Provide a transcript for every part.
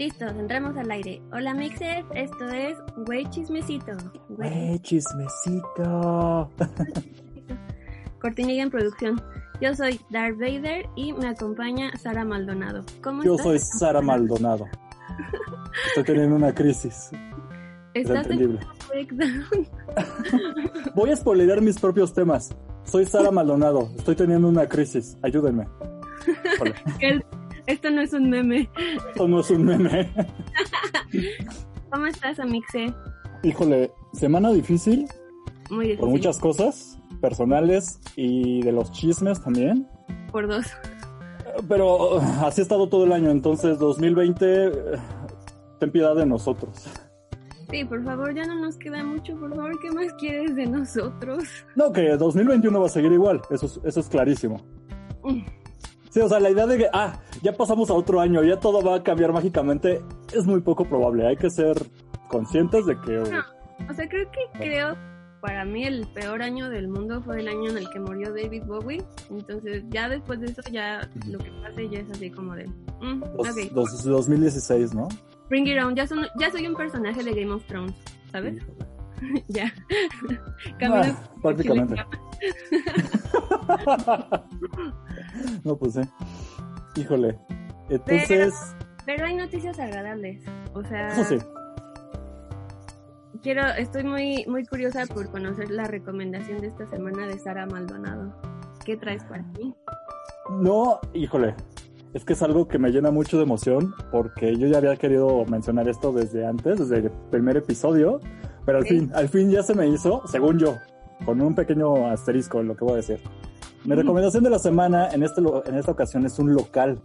Listo, entramos al aire. Hola Mixer, esto es Güey Chismecito. Güey Chismecito. Cortinilla en producción. Yo soy Darth Vader y me acompaña Sara Maldonado. ¿Cómo Yo estás? soy Sara Maldonado. Estoy teniendo una crisis. Es ¿Estás en entendible. breakdown? Voy a spoilear mis propios temas. Soy Sara Maldonado. Estoy teniendo una crisis. Ayúdenme. El- Esto no es un meme. esto no es un meme. ¿Cómo estás, Amixe? Híjole, semana difícil Muy difícil. por muchas cosas personales y de los chismes también. Por dos. Pero así ha estado todo el año, entonces 2020, eh, ten piedad de nosotros. Sí, por favor, ya no nos queda mucho. Por favor, ¿qué más quieres de nosotros? No, que 2021 va a seguir igual, eso es, eso es clarísimo. Mm. Sí, o sea, la idea de que, ah, ya pasamos a otro año, ya todo va a cambiar mágicamente, es muy poco probable. Hay que ser conscientes de que... No. O sea, creo que creo, para mí el peor año del mundo fue el año en el que murió David Bowie. Entonces, ya después de eso, ya lo que pase ya es así como de... mm, dos- ok, dos- 2016, ¿no? bring it on. Ya, son- ya soy un personaje de Game of Thrones, ¿sabes? Ya. Camino Ah, prácticamente. no, pues sí. Híjole. Entonces, Pero hay noticias agradables. O sea, quiero, estoy muy, muy curiosa por conocer la recomendación de esta semana de Sara Maldonado. ¿Qué traes para mí? No, híjole. Es que es algo que me llena mucho de emoción porque yo ya había querido mencionar esto desde antes, desde el primer episodio, pero al fin, al fin ya se me hizo, según yo, con un pequeño asterisco en lo que voy a decir. Mi recomendación de la semana en, este, en esta ocasión es un local.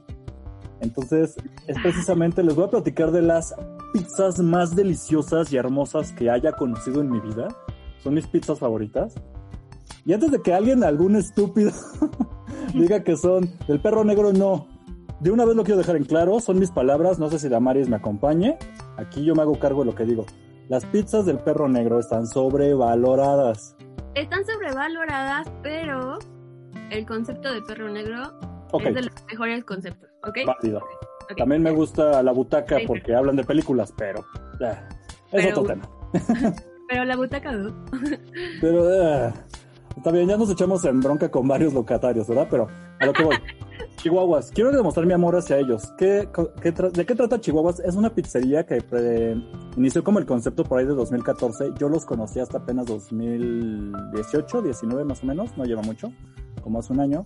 Entonces, es precisamente, les voy a platicar de las pizzas más deliciosas y hermosas que haya conocido en mi vida. Son mis pizzas favoritas. Y antes de que alguien, algún estúpido, diga que son del perro negro, no. De una vez lo quiero dejar en claro, son mis palabras, no sé si Damaris me acompañe. Aquí yo me hago cargo de lo que digo. Las pizzas del perro negro están sobrevaloradas. Están sobrevaloradas, pero el concepto de perro negro es de los mejores conceptos, ¿ok? válido. Ok. También me gusta la butaca Sí, porque hablan de películas, pero eh, es Pero- otro tema. Pero la butaca no. Pero eh, está bien, ya nos echamos en bronca con varios locatarios, ¿verdad? Pero a lo que voy. Chihuahuas, quiero demostrar mi amor hacia ellos. ¿Qué, ¿De qué trata Chihuahuas? Es una pizzería que inició como el concepto por ahí de 2014. Yo los conocí hasta apenas 2018, 19 más o menos, no lleva mucho, como hace un año.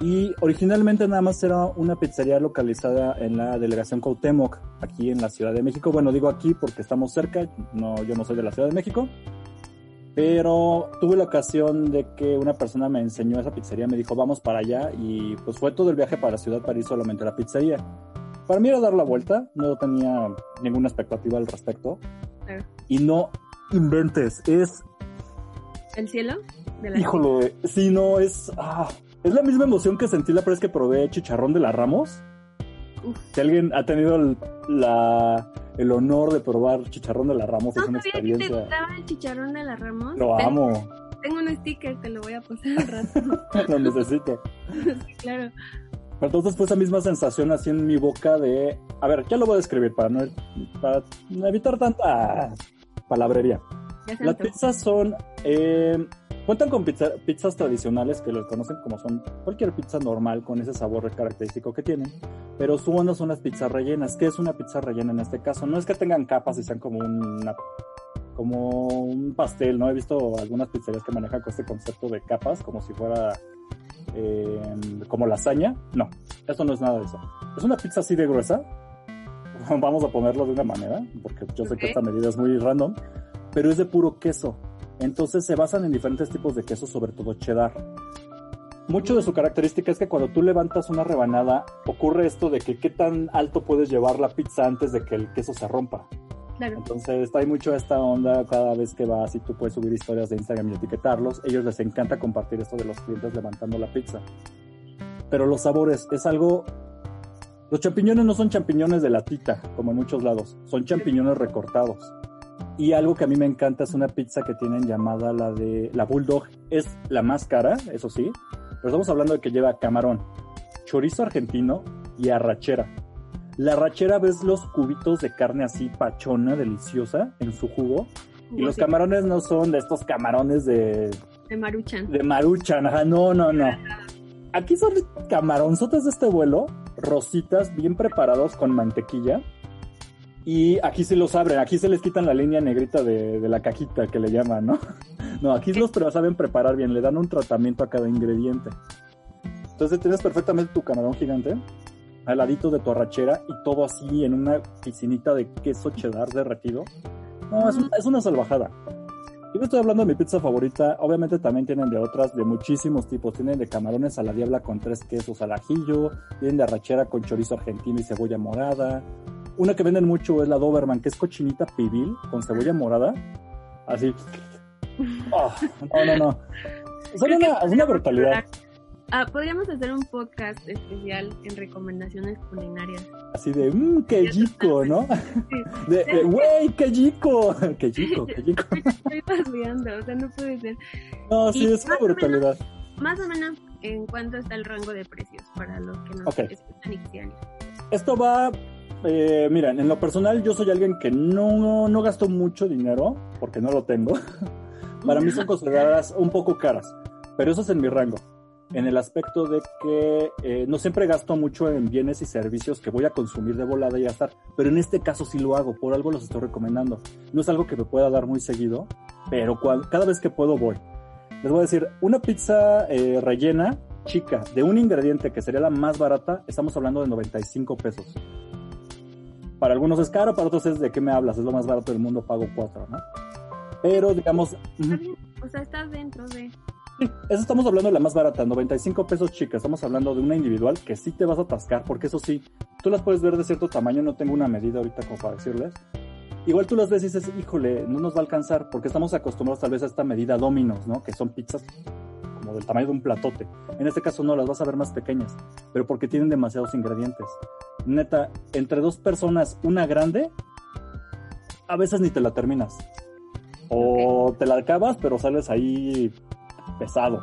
Y originalmente nada más era una pizzería localizada en la delegación Cuauhtémoc, aquí en la Ciudad de México. Bueno, digo aquí porque estamos cerca, no, yo no soy de la Ciudad de México. Pero tuve la ocasión de que una persona me enseñó esa pizzería, me dijo, vamos para allá, y pues fue todo el viaje para Ciudad París solamente la pizzería. Para mí era dar la vuelta, no tenía ninguna expectativa al respecto. Claro. Y no inventes, es, ¿El cielo? De la... híjole, sí, no, es, ah, es la misma emoción que sentí la vez que probé chicharrón de la Ramos. Si alguien ha tenido el, la, el honor de probar chicharrón de la Ramos, No es una sabía que te experiencia. gustaba el chicharrón de la Ramos. Lo Ten- amo, Tengo un sticker, te lo voy a pasar al rato. lo necesito. Sí, claro. Pero Entonces fue esa misma sensación así en mi boca de... A ver, ya lo voy a describir para no para evitar tanta palabrería. Las pizzas son... eh, cuentan con pizza- pizzas tradicionales que los conocen como son cualquier pizza normal con ese sabor característico que tienen. Pero su onda son las pizzas rellenas. ¿Qué es una pizza rellena en este caso? No es que tengan capas y sean como una como un pastel, ¿no? He visto algunas pizzerías que manejan con este concepto de capas, como si fuera eh, como lasaña. No, eso no es nada de eso. Es una pizza así de gruesa. Vamos a ponerlo de una manera, porque yo sé que esta medida es muy random, pero es de puro queso. Entonces se basan en diferentes tipos de queso, sobre todo cheddar. Mucho de su característica es que cuando tú levantas una rebanada, ocurre esto de que qué tan alto puedes llevar la pizza antes de que el queso se rompa. Claro. Entonces hay mucho esta onda cada vez que vas y tú puedes subir historias de Instagram y etiquetarlos. Ellos les encanta compartir esto de los clientes levantando la pizza. Pero los sabores es algo... Los champiñones no son champiñones de latita, como en muchos lados. Son champiñones recortados. Y algo que a mí me encanta es una pizza que tienen llamada la de la Bulldog. Es la más cara, eso sí. Pero estamos hablando de que lleva camarón, chorizo argentino y arrachera. La rachera ves los cubitos de carne así pachona, deliciosa, en su jugo. Y los camarones no son de estos camarones de... De maruchan. De maruchan, ajá, no, no, no. Aquí son camaronzotes de este vuelo, rositas, bien preparados con mantequilla. Y aquí se los abren, aquí se les quitan la línea negrita de, la cajita que le llaman, ¿no? No, aquí los pero saben preparar bien, le dan un tratamiento a cada ingrediente. Entonces tienes perfectamente tu camarón gigante al ladito de tu arrachera y todo así en una piscinita de queso cheddar derretido. No, es, es una salvajada. Yo estoy hablando de mi pizza favorita. Obviamente también tienen de otras de muchísimos tipos. Tienen de camarones a la diabla con tres quesos al ajillo. Tienen de arrachera con chorizo argentino y cebolla morada. Una que venden mucho es la Doberman, que es cochinita pibil con cebolla morada. Así. Oh, no, no, no. Es una, una brutalidad. Ah, podríamos hacer un podcast especial en recomendaciones culinarias. Así de, mmm, qué chico, ¿no? De, güey, qué chico, qué chico, qué chico. Estoy paseando, o sea, no puede ser. No, sí, es una brutalidad. más o menos, ¿en cuánto está el rango de precios para los que nos okay. escuchan y quisieran Esto va, eh, miren, en lo personal yo soy alguien que no, no gasto mucho dinero, porque no lo tengo. para mí son consideradas un poco caras, pero eso es en mi rango en el aspecto de que eh, no siempre gasto mucho en bienes y servicios que voy a consumir de volada y gastar, pero en este caso sí lo hago, por algo los estoy recomendando. No es algo que me pueda dar muy seguido, pero cada vez que puedo voy. Les voy a decir, una pizza eh, rellena, chica, de un ingrediente que sería la más barata, estamos hablando de 95 pesos. Para algunos es caro, para otros es de qué me hablas, es lo más barato del mundo, pago 4, ¿no? Pero digamos... O sea, estás dentro de... Eso estamos hablando de la más barata, 95 pesos chicas. Estamos hablando de una individual que sí te vas a atascar, porque eso sí, tú las puedes ver de cierto tamaño, no tengo una medida ahorita como para decirles. Igual tú las ves y dices, híjole, no nos va a alcanzar, porque estamos acostumbrados tal vez a esta medida dominos, ¿no? Que son pizzas como del tamaño de un platote. En este caso no, las vas a ver más pequeñas, pero porque tienen demasiados ingredientes. Neta, entre dos personas, una grande, a veces ni te la terminas. O te la acabas, pero sales ahí pesado.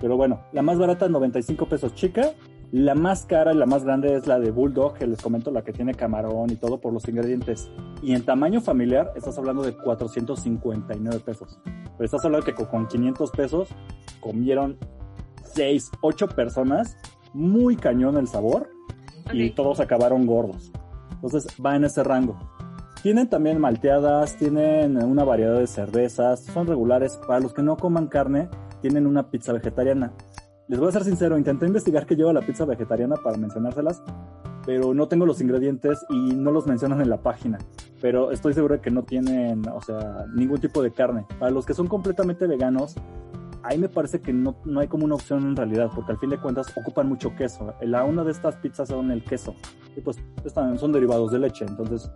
Pero bueno, la más barata 95 pesos chica, la más cara y la más grande es la de Bulldog, que les comento la que tiene camarón y todo por los ingredientes. Y en tamaño familiar estás hablando de 459 pesos. Pero estás hablando de que con 500 pesos comieron 6, 8 personas, muy cañón el sabor y todos acabaron gordos. Entonces va en ese rango. Tienen también malteadas, tienen una variedad de cervezas, son regulares. Para los que no coman carne, tienen una pizza vegetariana. Les voy a ser sincero, intenté investigar qué lleva la pizza vegetariana para mencionárselas, pero no tengo los ingredientes y no los mencionan en la página. Pero estoy seguro de que no tienen, o sea, ningún tipo de carne. Para los que son completamente veganos, ahí me parece que no, no hay como una opción en realidad, porque al fin de cuentas ocupan mucho queso. La una de estas pizzas son el queso, y pues están, son derivados de leche, entonces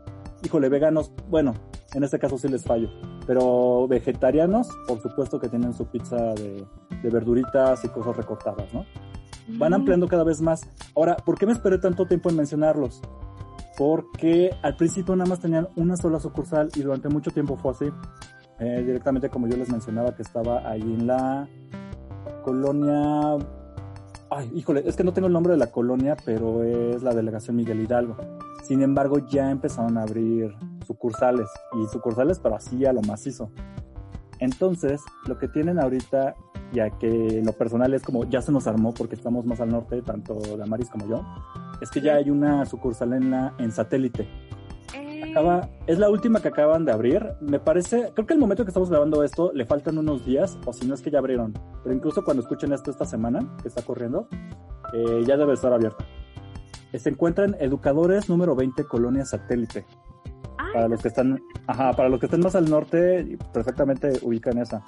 híjole, veganos, bueno, en este caso sí les fallo, pero vegetarianos, por supuesto que tienen su pizza de, verduritas y cosas recortadas, ¿no? Van ampliando cada vez más. Ahora, ¿por qué me esperé tanto tiempo en mencionarlos? Porque al principio nada más tenían una sola sucursal y durante mucho tiempo fue así. Eh, directamente como yo les mencionaba que estaba ahí en la colonia... Ay, híjole, es que no tengo el nombre de la colonia, pero es la delegación Miguel Hidalgo. Sin embargo, ya empezaron a abrir sucursales y sucursales, pero así a lo macizo. Entonces, lo que tienen ahorita, ya que lo personal es como ya se nos armó porque estamos más al norte, tanto Damaris como yo, es que ya hay una sucursal en la en satélite. Eh. Acaba, es la última que acaban de abrir. Me parece, creo que el momento que estamos grabando esto le faltan unos días, o si no es que ya abrieron. Pero incluso cuando escuchen esto esta semana, que está corriendo, eh, ya debe estar abierta. Se encuentran Educadores número 20, Colonia Satélite. para los que están, ajá, para los que están más al norte, perfectamente ubican esa.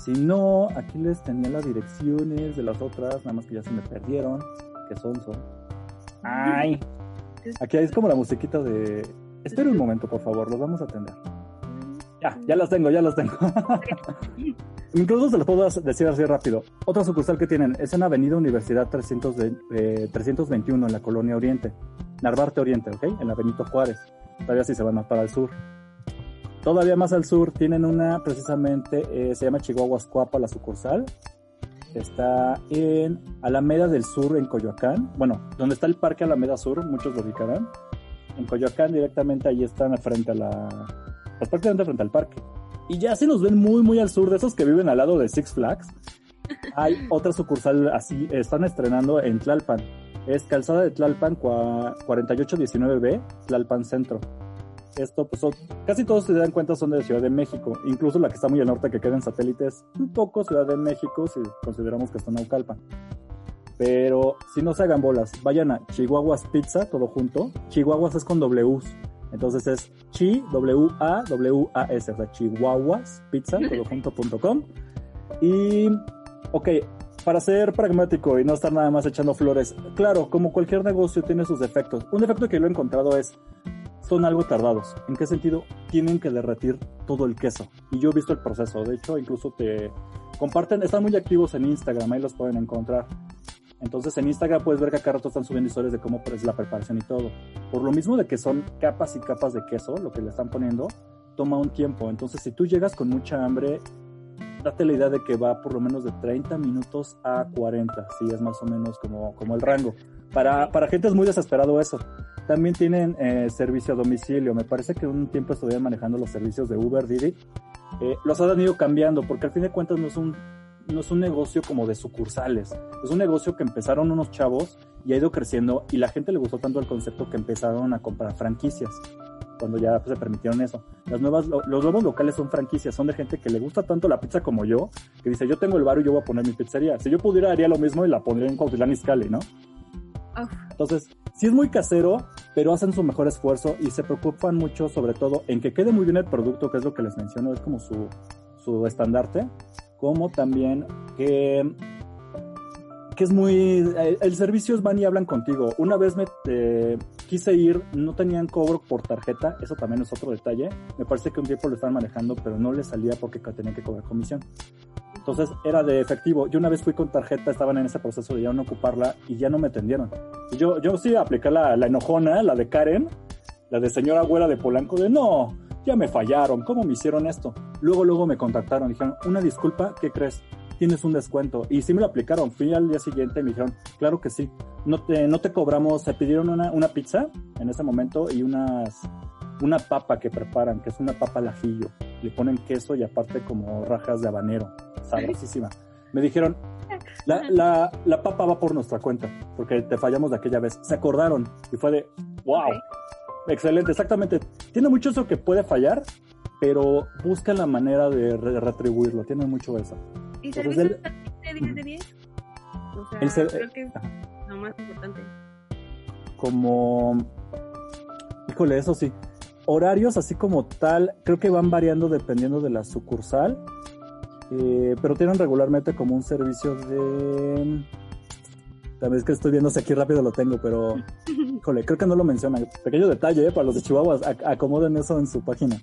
Si no, aquí les tenía las direcciones de las otras, nada más que ya se me perdieron. Que son, son. Ay. Aquí es como la musiquita de. Espera un momento, por favor, los vamos a atender. Ya, ya las tengo, ya las tengo. Incluso se los puedo decir así rápido. Otra sucursal que tienen es en Avenida Universidad 300 de, 321 en la Colonia Oriente. Narvarte Oriente, ¿ok? En la Benito Juárez. Todavía sí se van más para el sur. Todavía más al sur tienen una, precisamente, eh, se llama Chihuahua Cuapa la sucursal. Está en Alameda del Sur, en Coyoacán. Bueno, donde está el Parque Alameda Sur, muchos lo ubicarán. En Coyoacán directamente ahí están frente a la... Pues prácticamente frente al parque. Y ya se nos ven muy, muy al sur de esos que viven al lado de Six Flags. Hay otra sucursal así, están estrenando en Tlalpan. Es Calzada de Tlalpan 4819B, Tlalpan Centro. Esto, pues casi todos se dan cuenta son de Ciudad de México, incluso la que está muy al norte que queda en satélites, un poco Ciudad de México si consideramos que está en Naucalpan. Pero si no se hagan bolas, vayan a Chihuahuas Pizza, todo junto. Chihuahuas es con W's. Entonces es chi, W A W A S, o sea, Chihuahuas Pizza, todo junto.com. Y ok, para ser pragmático y no estar nada más echando flores, claro, como cualquier negocio tiene sus defectos. Un defecto que yo he encontrado es, son algo tardados. ¿En qué sentido? Tienen que derretir todo el queso. Y yo he visto el proceso. De hecho, incluso te comparten, están muy activos en Instagram, ahí los pueden encontrar. Entonces en Instagram puedes ver que acá rato están subiendo historias de cómo es la preparación y todo. Por lo mismo de que son capas y capas de queso, lo que le están poniendo, toma un tiempo. Entonces si tú llegas con mucha hambre date la idea de que va por lo menos de 30 minutos a 40, sí, es más o menos como, como el rango. Para, para gente es muy desesperado eso. También tienen eh, servicio a domicilio. Me parece que un tiempo estuvieron manejando los servicios de Uber, Didi. Eh, los han ido cambiando porque al fin de cuentas no es un no es un negocio como de sucursales. Es un negocio que empezaron unos chavos y ha ido creciendo y la gente le gustó tanto el concepto que empezaron a comprar franquicias cuando ya pues, se permitieron eso. Las nuevas, los nuevos locales son franquicias, son de gente que le gusta tanto la pizza como yo, que dice, yo tengo el bar y yo voy a poner mi pizzería. Si yo pudiera, haría lo mismo y la pondría en Cuautitlán Izcalli, ¿no? Entonces, sí es muy casero, pero hacen su mejor esfuerzo y se preocupan mucho, sobre todo, en que quede muy bien el producto, que es lo que les menciono, es como su, su estandarte, como también que que es muy... El, servicio es van y hablan contigo. Una vez me eh, quise ir, no tenían cobro por tarjeta, eso también es otro detalle. Me parece que un tiempo lo estaban manejando, pero no le salía porque tenían que cobrar comisión. Entonces era de efectivo. Yo una vez fui con tarjeta, estaban en ese proceso de ya no ocuparla y ya no me atendieron. yo, yo sí apliqué la, la enojona, la de Karen, la de señora abuela de Polanco, de no, ya me fallaron, ¿cómo me hicieron esto? Luego, luego me contactaron, dijeron, una disculpa, ¿qué crees? tienes un descuento. Y sí me lo aplicaron. Fui al día siguiente y me dijeron, claro que sí. No te, no te cobramos, se pidieron una, una pizza en ese momento y unas, una papa que preparan, que es una papa al ajillo. Le ponen queso y aparte como rajas de habanero. Sabrosísima. Me dijeron, la, la, la, papa va por nuestra cuenta, porque te fallamos de aquella vez. Se acordaron y fue de, wow, excelente, exactamente. Tiene mucho eso que puede fallar, pero buscan la manera de retribuirlo. Tiene mucho eso. ¿Y servicio de 10 de 10? O sea, creo que es lo más importante. Como. Híjole, eso sí. Horarios así como tal, creo que van variando dependiendo de la sucursal. Eh, pero tienen regularmente como un servicio de. También es que estoy viendo aquí rápido lo tengo, pero. Híjole, creo que no lo mencionan. Pequeño detalle, ¿eh? para los de Chihuahua, acomoden eso en su página.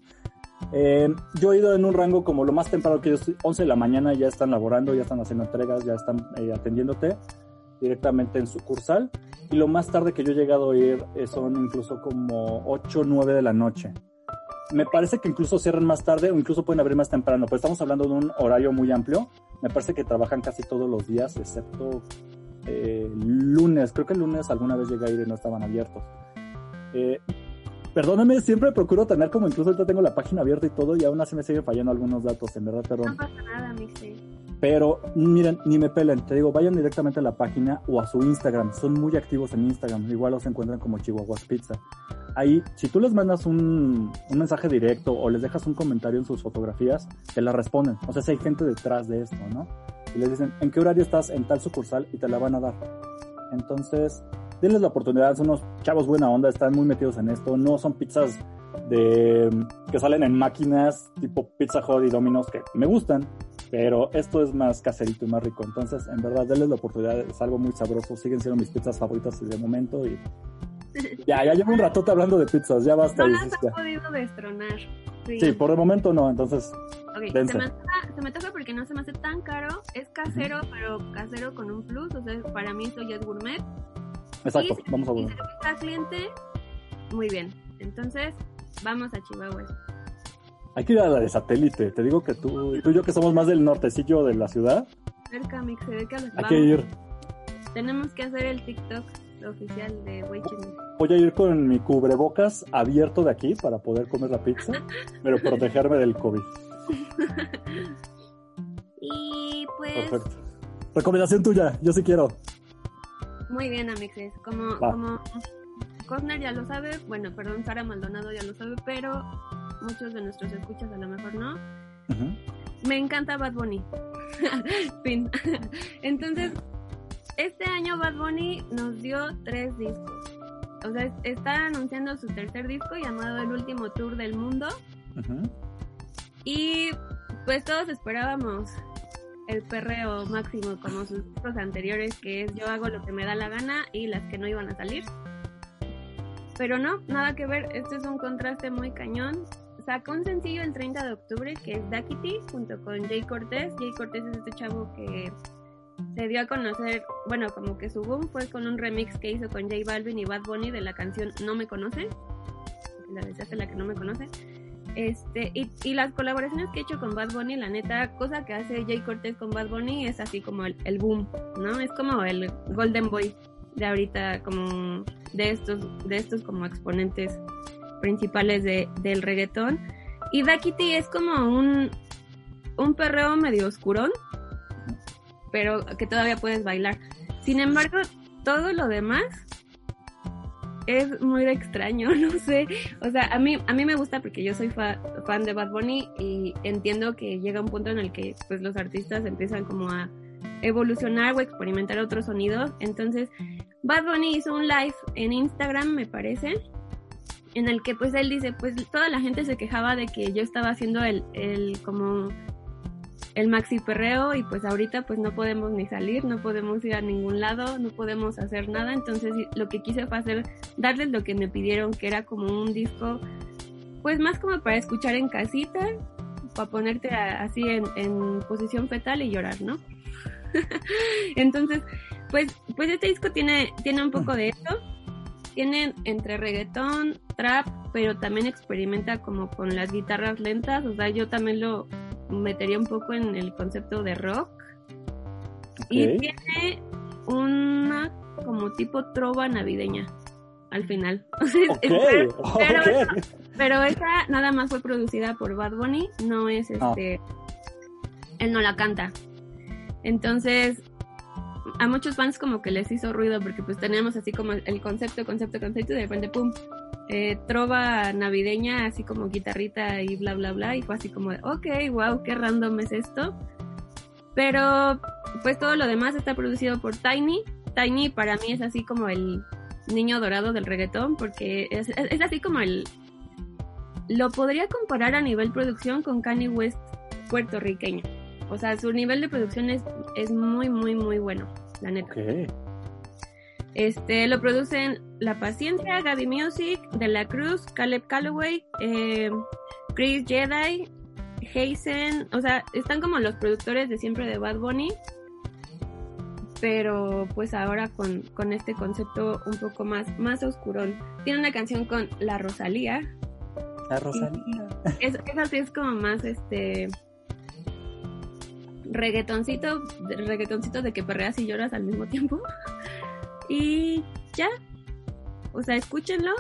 Eh, yo he ido en un rango como lo más temprano que ellos, 11 de la mañana ya están laborando, ya están haciendo entregas, ya están eh, atendiéndote directamente en sucursal. Y lo más tarde que yo he llegado a ir eh, son incluso como 8 o 9 de la noche. Me parece que incluso cierran más tarde o incluso pueden abrir más temprano, pero estamos hablando de un horario muy amplio. Me parece que trabajan casi todos los días, excepto lunes. Creo que el lunes alguna vez llegué a ir y no estaban abiertos. Eh, Perdóname, siempre procuro tener como incluso ahorita tengo la página abierta y todo y aún así me siguen fallando algunos datos, en verdad, perdón. No pasa nada. Pero miren, ni me pelen, te digo, vayan directamente a la página o a su Instagram, son muy activos en Instagram, igual los encuentran como Chihuahuas Pizza. Ahí, si tú les mandas un, un mensaje directo o les dejas un comentario en sus fotografías, te la responden. O sea, si hay gente detrás de esto, ¿no? Y les dicen, ¿en qué horario estás en tal sucursal? Y te la van a dar. Entonces, denles la oportunidad, son unos chavos buena onda, están muy metidos en esto, no son pizzas de que salen en máquinas tipo Pizza Hut y Domino's que me gustan, pero esto es más caserito y más rico. Entonces, en verdad, denles la oportunidad, es algo muy sabroso, siguen siendo mis pizzas favoritas de momento y ya, ya llevo un ratote hablando de pizzas, ya basta. No las has podido destronar. Sí. por el momento no, entonces. Okay, se, me toca, se me toca porque no se me hace tan caro, es casero, pero casero con un plus, o sea, para mí esto ya es gourmet. Exacto, vamos a ver. al cliente, muy bien. Entonces, vamos a Chihuahua. Hay que ir a la de satélite. Te digo que tú, tú y yo que somos más del nortecillo de la ciudad, cerca, Mix, se ve que Hay que ir. Tenemos que hacer el TikTok oficial de Weichen. Voy a ir con mi cubrebocas abierto de aquí para poder comer la pizza, pero protegerme del COVID. y pues. Perfecto. Recomendación tuya, yo sí quiero. Muy bien, Amixes. Como, como Cosner ya lo sabe, bueno, perdón, Sara Maldonado ya lo sabe, pero muchos de nuestros escuchas a lo mejor no. Me encanta Bad Bunny. fin. Entonces, este año Bad Bunny nos dio tres discos. O sea, está anunciando su tercer disco llamado El último tour del mundo. Y pues todos esperábamos el perreo máximo como sus discos anteriores, que es yo hago lo que me da la gana y las que no iban a salir. Pero no, nada que ver, este es un contraste muy cañón. Sacó un sencillo el 30 de octubre que es Dakity junto con Jay Cortés. Jay Cortés es este chavo que se dio a conocer, bueno, como que su boom fue con un remix que hizo con J Balvin y Bad Bunny de la canción No me conoce, la deseaste la que no me conoce. Este, y, y, las colaboraciones que he hecho con Bad Bunny, la neta, cosa que hace Jay Cortés con Bad Bunny es así como el, el, boom, ¿no? Es como el Golden Boy de ahorita, como de estos, de estos como exponentes principales de, del reggaetón. Y Dakity es como un, un perreo medio oscurón, pero que todavía puedes bailar. Sin embargo, todo lo demás es muy extraño, no sé. O sea, a mí, a mí me gusta porque yo soy fan de Bad Bunny y entiendo que llega un punto en el que pues los artistas empiezan como a evolucionar o experimentar otros sonidos. Entonces, Bad Bunny hizo un live en Instagram, me parece, en el que pues él dice, pues toda la gente se quejaba de que yo estaba haciendo el, el como el maxi perreo y pues ahorita pues no podemos ni salir, no podemos ir a ningún lado, no podemos hacer nada, entonces lo que quise fue hacer, darles lo que me pidieron, que era como un disco, pues más como para escuchar en casita, para ponerte así en, en posición fetal y llorar, ¿no? entonces, pues, pues este disco tiene, tiene un poco de eso, tiene entre reggaetón, trap, pero también experimenta como con las guitarras lentas, o sea, yo también lo metería un poco en el concepto de rock. Y tiene una como tipo trova navideña al final. pero, esa nada más fue producida por Bad Bunny, no es ah. este... Él no la canta. Entonces, a muchos fans como que les hizo ruido porque pues tenemos así como el concepto, concepto, concepto y de repente, ¡pum! Eh, trova navideña, así como guitarrita y bla, bla, bla. Y fue así como de, ok, wow, qué random es esto. Pero pues todo lo demás está producido por Tiny. Tiny para mí es así como el niño dorado del reggaetón porque es, es, así como el... Lo podría comparar a nivel producción con Kanye West puertorriqueño. O sea, su nivel de producción es, es muy, muy, muy bueno, la neta. Este, lo producen La Paciencia, Gaby Music, De La Cruz, Caleb Calloway, eh, Chris Jedi, Hazen, o sea, están como los productores de siempre de Bad Bunny, pero pues ahora con, con este concepto un poco más, más oscurón. Tiene una canción con La Rosalía. La Rosalía. Es, esa sí es como más este reggaetoncito, reggaetoncito de que perreas y lloras al mismo tiempo. Y ya. O sea, escúchenlo.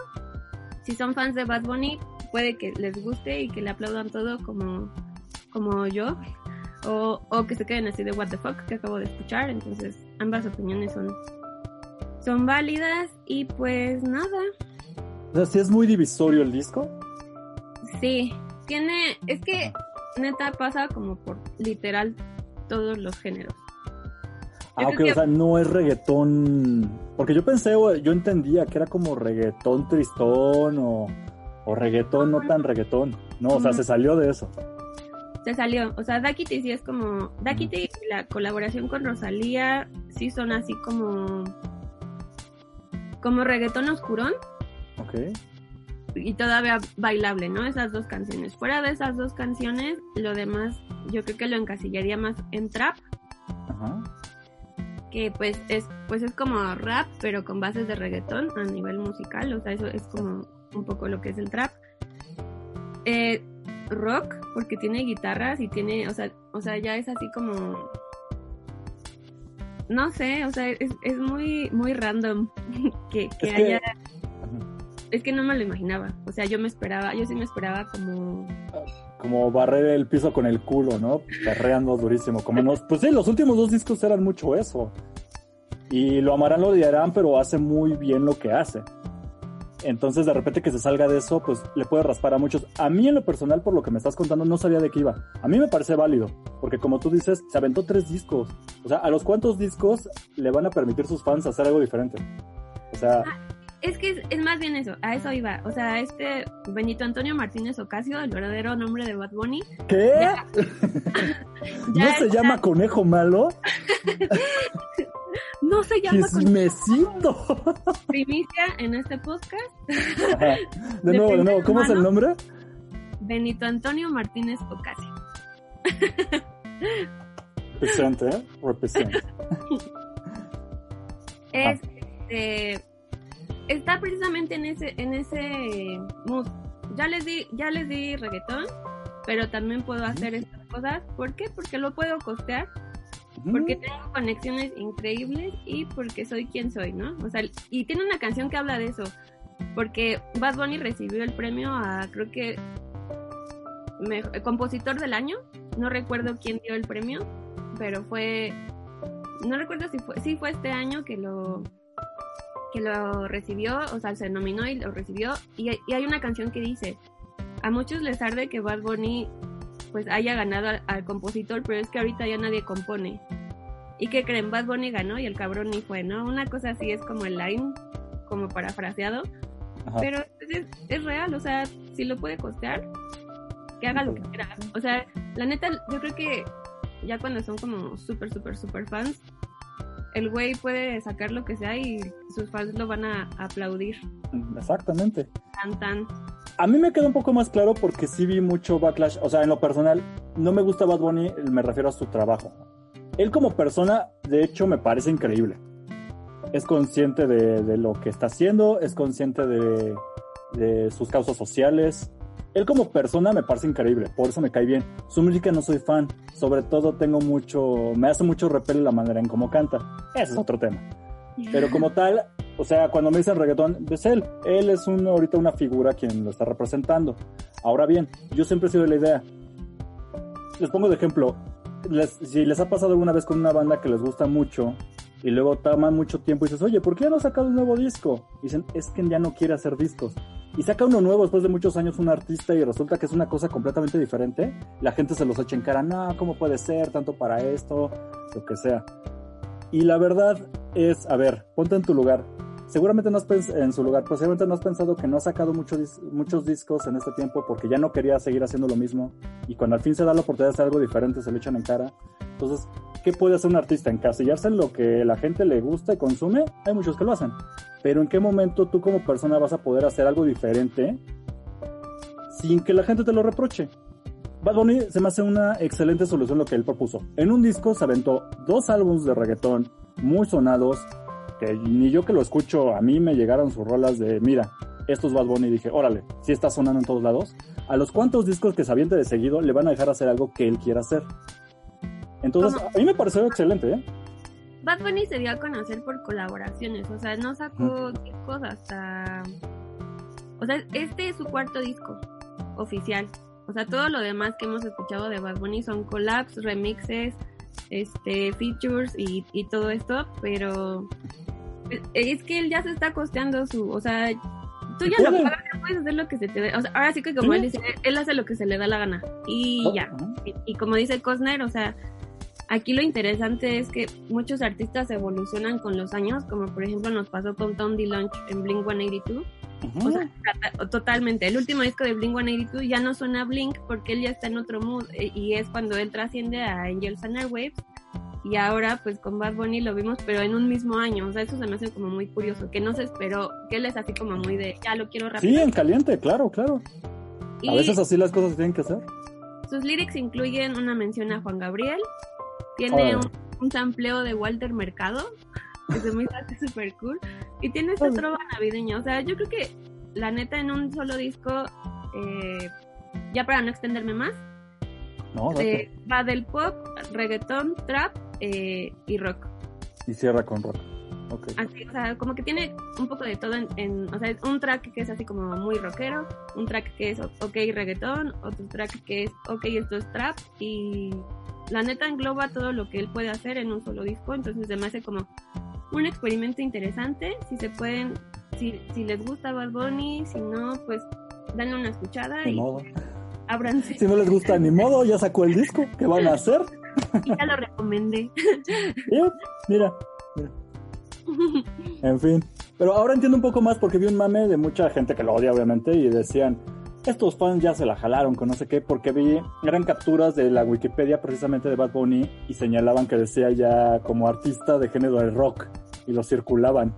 Si son fans de Bad Bunny, puede que les guste y que le aplaudan todo como, como yo. O, o que se queden así de what the fuck que acabo de escuchar. Entonces, ambas opiniones son, son válidas. Y pues nada. O sea, ¿sí es muy divisorio el disco? Sí, tiene, es que neta pasa como por literal todos los géneros. Ah, ok, o sea, no es reggaetón. Porque yo pensé, yo entendía que era como reggaetón tristón o, o reggaetón no tan reggaetón. No, o sea, se salió de eso. Se salió. O sea, Dakity sí es como. Dakity y la colaboración con Rosalía sí son así como. Como reggaetón oscurón. Ok. Y todavía bailable, ¿no? Esas dos canciones. Fuera de esas dos canciones, lo demás yo creo que lo encasillaría más en trap. Ajá que pues es, pues es como rap, pero con bases de reggaetón a nivel musical, o sea, eso es como un poco lo que es el trap. Eh, rock, porque tiene guitarras y tiene, o sea, o sea, ya es así como no sé, o sea, es, es muy, muy random que, que Es que- haya... Es que no me lo imaginaba. O sea, yo me esperaba, yo sí me esperaba como... Como barrer el piso con el culo, ¿no? Perreando durísimo. Como nos, pues sí, los últimos dos discos eran mucho eso. Y lo amarán, lo odiarán, pero hace muy bien lo que hace. Entonces, de repente que se salga de eso, pues le puede raspar a muchos. A mí, en lo personal, por lo que me estás contando, no sabía de qué iba. A mí me parece válido, porque como tú dices, se aventó tres discos. O sea, ¿a los cuántos discos le van a permitir sus fans hacer algo diferente? O sea, Es que es, es más bien eso, a eso iba. O sea, este Benito Antonio Martínez Ocasio, el verdadero nombre de Bad Bunny, ¿qué? ya- ¿No se llama conejo malo? no se llama ¡Chismecito! primicia en este podcast. Ajá. De nuevo, de nuevo, ¿cómo es el nombre? Benito Antonio Martínez Ocasio. Represent, ¿eh? Represent. Es, este, está precisamente en ese, en ese mood. Ya les di, ya les di reggaetón, pero también puedo hacer estas cosas. ¿Por qué? Porque lo puedo costear, porque tengo conexiones increíbles y porque soy quien soy, ¿no? O sea, y tiene una canción que habla de eso, porque Bad Bunny recibió el premio a, creo que, me- compositor del año. No recuerdo quién dio el premio, pero fue, no recuerdo si fue, sí fue este año que lo que lo recibió, o sea, se nominó y lo recibió. Y, hay- y hay una canción que dice, a muchos les arde que Bad Bunny pues haya ganado al, al compositor, pero es que ahorita ya nadie compone. ¿Y qué creen? Bad Bunny ganó y el cabrón ni fue, ¿no? Una cosa así es como el line, como parafraseado, Ajá. pero es, es real, o sea, si lo puede costear, que haga lo que quiera. O sea, la neta, yo creo que ya cuando son como súper, súper, súper fans, el güey puede sacar lo que sea y sus fans lo van a aplaudir. Exactamente. Tan, tan. A mí me queda un poco más claro porque sí vi mucho backlash. O sea, en lo personal, no me gusta Bad Bunny, me refiero a su trabajo. Él como persona, de hecho, me parece increíble. Es consciente de, de lo que está haciendo, es consciente de, de sus causas sociales. Él como persona me parece increíble, por eso me cae bien. Su música no soy fan, sobre todo tengo mucho, me hace mucho repele la manera en cómo canta. Ese es otro tema. Pero como tal, o sea, cuando me dicen reggaetón, es él. Él es un, ahorita una figura quien lo está representando. Ahora bien, yo siempre he sido de la idea. Les pongo de ejemplo. si les ha pasado alguna vez con una banda que les gusta mucho y luego toman mucho tiempo y dices, oye, ¿por qué ya no sacado un nuevo disco? Dicen, es que ya no quiere hacer discos. Y saca uno nuevo después de muchos años un artista y resulta que es una cosa completamente diferente. La gente se los echa en cara, no, ¿cómo puede ser? Tanto para esto, lo que sea. Y la verdad es, a ver, ponte en tu lugar. Seguramente no has pens- en su lugar, seguramente no has pensado que no ha sacado mucho muchos discos en este tiempo porque ya no quería seguir haciendo lo mismo. Y cuando al fin se da la oportunidad de hacer algo diferente, se lo echan en cara. Entonces, ¿qué puede hacer un artista? ¿Encasillarse en lo que la gente le gusta y consume? Hay muchos que lo hacen. Pero ¿en qué momento tú como persona vas a poder hacer algo diferente sin que la gente te lo reproche? Bad Bunny se me hace una excelente solución lo que él propuso. En un disco se aventó dos álbumes de reggaetón muy sonados, que ni yo que lo escucho, a mí me llegaron sus rolas de, mira, esto es Bad Bunny, dije, órale, si está sonando en todos lados. A los cuantos discos que se aviente de seguido le van a dejar hacer algo que él quiera hacer. Entonces, ¿Cómo? a mí me pareció excelente, ¿eh? Bad Bunny se dio a conocer por colaboraciones, o sea, no sacó discos hasta... O sea, este es su cuarto disco oficial. O sea, todo lo demás que hemos escuchado de Bad Bunny son collabs, remixes, este, features y, y todo esto, pero es- que él ya se está costeando su, o sea, tú ya lo pagas, ya puedes hacer lo que se te dé. O sea, ahora sí que como Sí. él dice, él hace lo que se le da la gana y ya. Ajá. Y, y como dice Cosner, o sea, aquí lo interesante es que muchos artistas evolucionan con los años, como por ejemplo nos pasó con Tom DeLonge en Blink 182. Ujú. O sea, totalmente. El último disco de Blink 182 ya no suena a Blink porque él ya está en otro mood eh, y es cuando él trasciende a Angels and Airwaves. Y ahora, pues con Bad Bunny lo vimos, pero en un mismo año. O sea, eso se me hace como muy curioso, que no se esperó, que él es así como muy de, ya lo quiero Sí, rápido. en caliente, claro, claro. y A veces así las cosas tienen que hacer. sus lyrics incluyen una mención a Juan Gabriel, tiene un, un sampleo de Walter Mercado, que se me hace súper cool, y tiene esta trova navideña. O sea, yo creo que la neta en un solo disco, eh, ya para no extenderme más, No, eh, va del pop, reggaetón, trap eh, y rock. Y cierra con rock. Okay. Así, o sea, como que tiene un poco de todo en, en, o sea, un track que es así como muy rockero, un track que es ok reggaetón, otro track que es ok esto es trap y la neta engloba todo lo que él puede hacer en un solo disco, entonces se me hace como un experimento interesante, si se pueden, si, si les gusta Bad Bunny, si no, pues denle una escuchada Ni y modo. ábranse. Si no les gusta ni modo, ya sacó el disco. ¿Qué van a hacer? Y ya lo recomendé. Mira, mira. En fin. Pero ahora entiendo un poco más porque vi un mame de mucha gente que lo odia, obviamente, y decían, estos fans ya se la jalaron con no sé qué, porque vi, eran capturas de la Wikipedia precisamente de Bad Bunny y señalaban que decía ya como artista de género de rock y lo circulaban.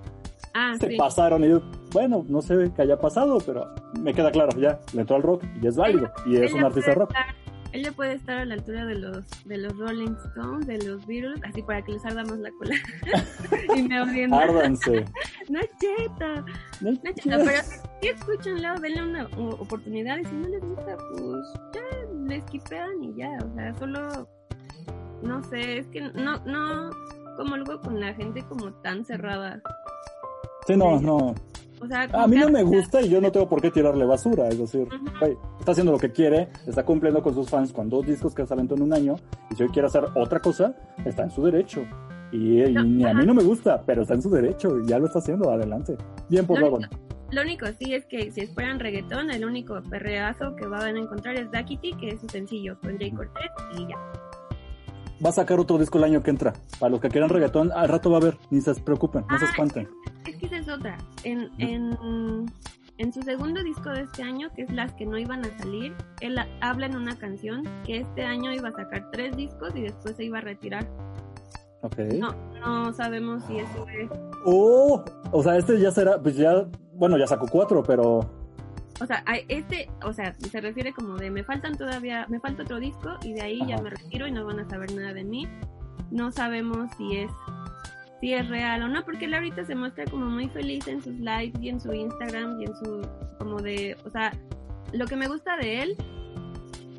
Ah, Se sí. pasaron y yo, bueno, no sé qué haya pasado, pero me queda claro, ya, le entró al rock y es válido, y es un artista rock. Ella puede estar a la altura de los de los Rolling Stones, de los Beatles, así para que les arda más la cola. y me odien. Árdanse. No es cierto, no es cierto, pero si escúchenlo, denle una oportunidad y si no les gusta, pues ya les quipean y ya, o sea, solo, no sé, es que no, no, como algo con la gente como tan cerrada. Sí, no, no. O sea, A mí no me gusta y yo no tengo por qué tirarle basura. Es decir, está haciendo lo que quiere, está cumpliendo con sus fans con dos discos que se aventó en un año. Y si hoy quiere hacer otra cosa, está en su derecho. Y, y No, ni a mí no me gusta, pero está en su derecho y ya lo está haciendo. Adelante. Bien por Bad Bunny. Lo único sí es que si esperan reggaetón, el único perreazo que van a encontrar es Dakiti, que es su sencillo con Jay Cortez y ya. Va a sacar otro disco el año que entra. Para los que quieran reggaetón, al rato va a haber. Ni se preocupen, no se espanten. Que esa es otra. En, en, en su segundo disco de este año, que es Las que no iban a salir, él ha- habla en una canción que este año iba a sacar tres discos y después se iba a retirar. Ok. No, no sabemos si eso es... Oh, o sea, este ya será, pues ya, bueno, ya sacó cuatro, pero O sea, este, o sea, se refiere como de me faltan todavía, me falta otro disco y de ahí ya Ajá. me retiro y no van a saber nada de mí. No sabemos si es si es real o no, porque él ahorita se muestra como muy feliz en sus lives y en su Instagram y en su como de, o sea, lo que me gusta de él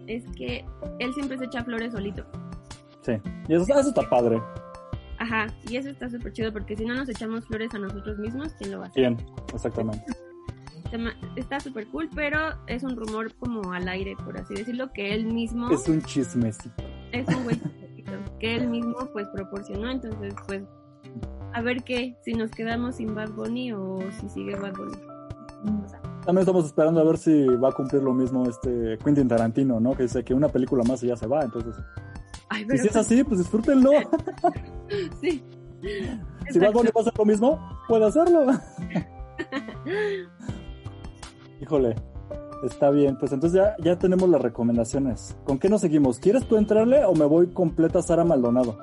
es que él siempre se echa flores solito. sí. Y eso, eso está padre. Ajá, y eso está súper chido porque si no nos echamos flores a nosotros mismos, ¿quién lo va a hacer? Bien, exactamente. Está súper cool, pero es un rumor como al aire, por así decirlo, que él mismo Es un chismecito. es un güey que él mismo pues proporcionó, entonces pues a ver qué, si nos quedamos sin Bad Bunny o si sigue Bad Bunny. O sea, También estamos esperando a ver si va a cumplir lo mismo este Quentin Tarantino, ¿no? Que dice que una película más y ya se va, entonces. ay, Y pero si es así, pues disfrútenlo. sí. Si Bad Bunny va a hacer lo mismo, puede hacerlo. Híjole, está bien. Pues entonces ya, ya tenemos las recomendaciones. ¿Con qué nos seguimos? ¿Quieres tú entrarle o me voy completa Sara Maldonado?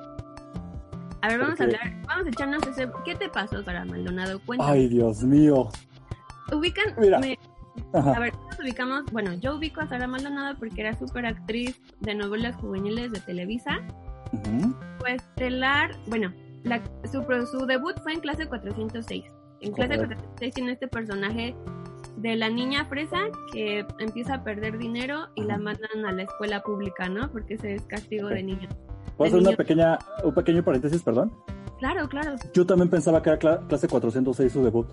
A ver, vamos Porque- a hablar, vamos a echarnos ese, ¿qué te pasó, Sara Maldonado? Cuéntame. Ay, Dios mío. Ubican, Mira. me- a ver, nos ubicamos, bueno, yo ubico a Sara Maldonado porque era súper actriz de novelas juveniles de Televisa. Ujú. Fue estelar, bueno, la, su, su debut fue en clase 406. En clase Correcto. 406 tiene este personaje de la niña fresa que empieza a perder dinero y la mandan a la escuela pública, ¿no? Porque ese es castigo de niños. ¿Puedo hacer una pequeña, un pequeño paréntesis, perdón? Claro, claro. Yo también pensaba que era cla- clase 406 su debut.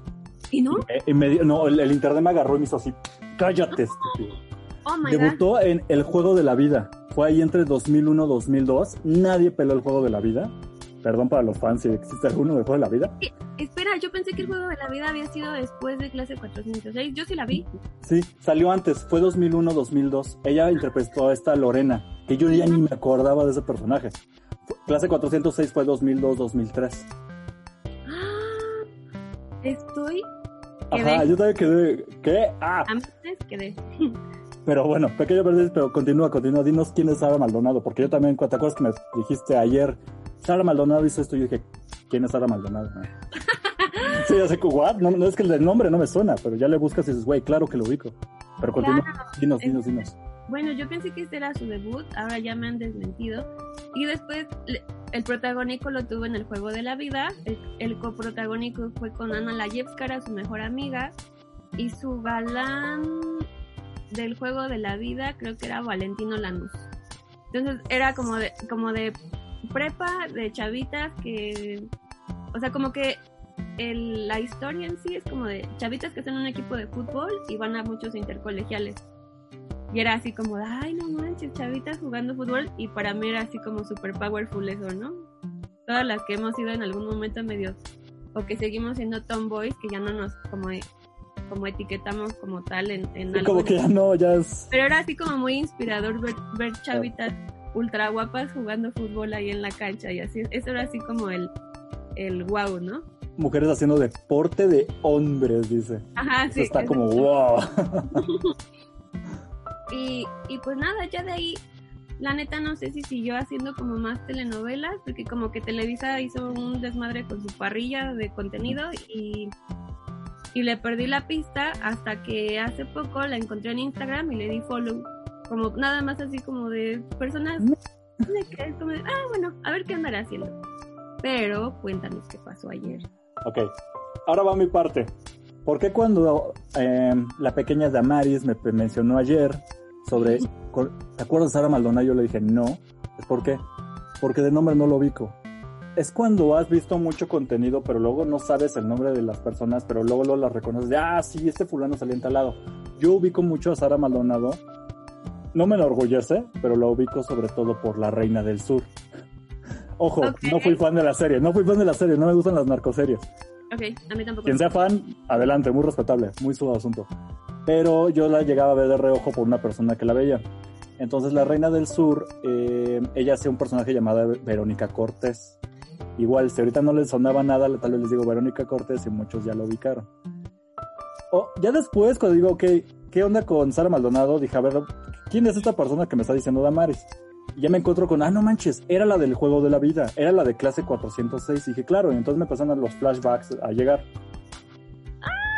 ¿Y no? Eh, y me no, el, el internet me agarró y me hizo así. Cállate, estúpido. Oh my god. Debutó en El Juego de la Vida. Fue ahí entre 2001 y 2002. Nadie peló el Juego de la Vida. Perdón para los fans si existe alguno del Juego de la Vida. Espera, yo pensé que el juego de la vida había sido después de clase 406. Yo sí la vi. Sí, salió antes. Fue 2001-2002. Ella interpretó a esta Lorena, que yo ya ni me acordaba de ese personaje. Fue- Clase 406 fue 2002-2003. ¡Ah! Estoy Ajá, Quedé. yo también quedé. ¿Qué? Ah, a meses quedé. Pero bueno, pequeño paréntesis, pero continúa, continúa. Dinos quién es Sara Maldonado, porque yo también, ¿te acuerdas que me dijiste ayer? Sara Maldonado hizo esto y yo dije, ¿quién es Sara Maldonado? sí, ya sé, ¿what? No, no es que el nombre no me suena, pero ya le buscas y dices, güey, claro que lo ubico. Pero continúa, dinos, dinos, dinos. Bueno, yo pensé que este era su debut, ahora ya me han desmentido. Y después el protagónico lo tuvo en el juego de la vida. El, el coprotagónico fue con Ana Layevskara, su mejor amiga. Y su galán del juego de la vida creo que era Valentino Lanús. Entonces era como de, como de prepa, de chavitas que o sea, como que el, la historia en sí es como de chavitas que están en un equipo de fútbol y van a muchos intercolegiales. Y era así como, de, ay, no manches, chavitas jugando fútbol. Y para mí era así como super powerful eso, ¿no? Todas las que hemos ido en algún momento medio, o que seguimos siendo tomboys, que ya no nos como, como etiquetamos como tal en, en algo. Como que ya no, ya es... Pero era así como muy inspirador ver, ver chavitas ultra guapas jugando fútbol ahí en la cancha y así. Eso era así como el, el wow, ¿no? Mujeres haciendo deporte de hombres, dice. Ajá, sí. está como wow. y, y pues nada, ya de ahí la neta no sé si siguió haciendo como más telenovelas, porque como que Televisa hizo un desmadre con su parrilla de contenido y, y le perdí la pista hasta que hace poco la encontré en Instagram y le di follow. Como nada más así como de personas como de, ah, bueno, a ver qué andará haciendo. Pero cuéntanos qué pasó ayer. Ok, ahora va mi parte. ¿Por qué cuando em, la pequeña Damaris me mencionó ayer sobre, ¿te acuerdas de Sara Maldonado? Yo le dije, no. ¿Por qué? Porque de nombre no lo ubico. Es cuando has visto mucho contenido, pero luego no sabes el nombre de las personas, pero luego lo las reconoces de, ah, sí, este fulano salió en tal lado. Yo ubico mucho a Sara Maldonado. No me enorgullece, pero lo ubico sobre todo por La Reina del Sur. Ojo, no fui fan de la serie, no fui fan de la serie, no me gustan las narcoseries. Ok, a mí tampoco. Quien sea fan, adelante, muy respetable, muy su asunto pero yo la llegaba a ver de reojo por una persona que la veía. Entonces la Reina del Sur, eh, ella hacía un personaje llamado Verónica Cortés. Igual, si ahorita no les sonaba nada, tal vez les digo Verónica Cortés y muchos ya lo ubicaron. O ya después, cuando digo, ok, ¿qué onda con Sara Maldonado? Dije, a ver, ¿quién es esta persona que me está diciendo Damaris? Y ya me encuentro con, ah, no manches, era la del juego de la vida, era la de clase 406. Y dije, claro, y entonces me pasan los flashbacks a llegar.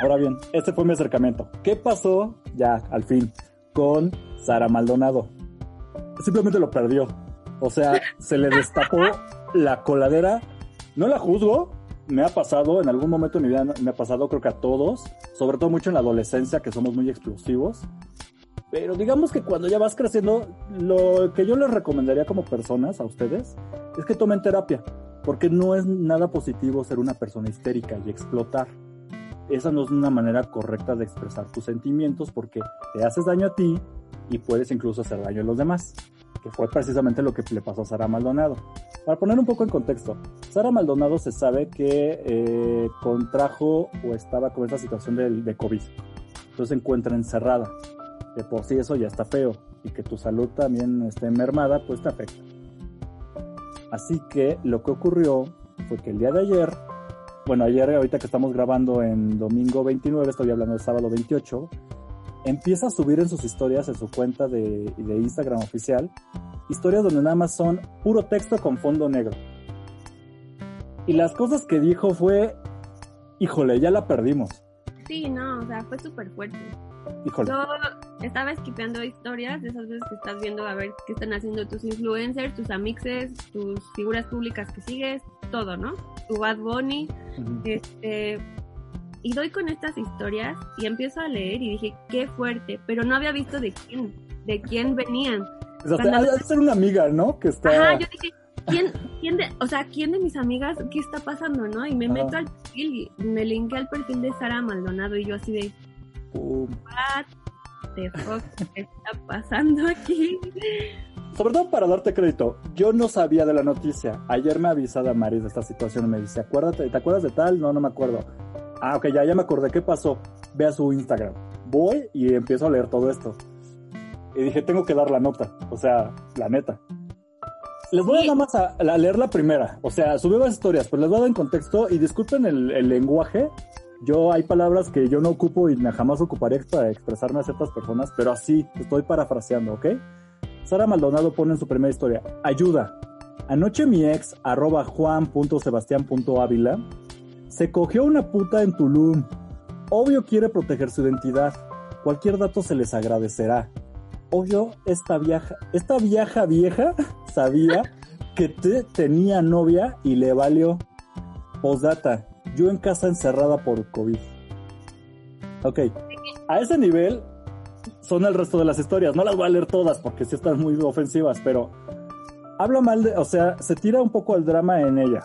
Ahora bien, este fue mi acercamiento. ¿Qué pasó ya al fin con Sara Maldonado? Simplemente lo perdió. O sea, se le destapó la coladera. No la juzgo, me ha pasado, en algún momento de mi vida me ha pasado, creo que a todos, sobre todo mucho en la adolescencia, que somos muy explosivos. Pero digamos que cuando ya vas creciendo, lo que yo les recomendaría como personas a ustedes es que tomen terapia, porque no es nada positivo ser una persona histérica y explotar esa no es una manera correcta de expresar tus sentimientos porque te haces daño a ti y puedes incluso hacer daño a los demás, que fue precisamente lo que le pasó a Sara Maldonado. Para poner un poco en contexto, Sara Maldonado se sabe que eh, contrajo o estaba con esta situación de, de COVID, entonces se encuentra encerrada. De por sí eso ya está feo y que tu salud también esté mermada, pues te afecta. Así que lo que ocurrió fue que el día de ayer bueno, ayer, ahorita que estamos grabando en domingo 29, estoy hablando del sábado 28, empieza a subir en sus historias, en su cuenta de, Instagram oficial, historias donde nada más son puro texto con fondo negro. Y las cosas que dijo fue, híjole, ya la perdimos. Sí, no, o sea, fue súper fuerte. Híjole. Yo estaba esquipeando historias, de esas veces que estás viendo a ver qué están haciendo tus influencers, tus amixes, tus figuras públicas que sigues, todo, ¿no? Tu Bad Bunny. este, y doy con estas historias y empiezo a leer y dije, qué fuerte, pero no había visto de quién, de quién venían. O sea, ser una amiga, ¿no? Que está... Ajá, yo dije, ¿quién, quién de, o sea, quién de mis amigas, qué está pasando, no? Y me meto al perfil y me linké al perfil de Sara Maldonado y yo así de, what the fuck está pasando aquí? sobre todo para darte crédito, yo no sabía de la noticia. Ayer me avisaba Maris de esta situación y me dice, acuérdate, ¿te acuerdas de tal? No, no me acuerdo. Ah, ok, ya, ya me acordé. ¿Qué pasó? Ve a su Instagram. Voy y empiezo a leer todo esto. Y dije, tengo que dar la nota. O sea, la neta. Les voy a nada más a, leer la primera. O sea, subí varias historias, pero les voy a dar en contexto y disculpen el, el lenguaje. Yo hay palabras que yo no ocupo y jamás ocuparé para expresarme a ciertas personas, pero así estoy parafraseando, ¿ok? Sara Maldonado pone en su primera historia, ayuda. Anoche mi ex, arroba juan.sebastián.ávila, se cogió una puta en Tulum. Obvio quiere proteger su identidad. Cualquier dato se les agradecerá. Obvio, esta vieja, esta vieja vieja sabía que te tenía novia y le valió. Postdata, yo en casa encerrada por COVID. Ok, a ese nivel son el resto de las historias. No las voy a leer todas porque sí están muy ofensivas, pero habla mal de, o sea, se tira un poco el drama en ella.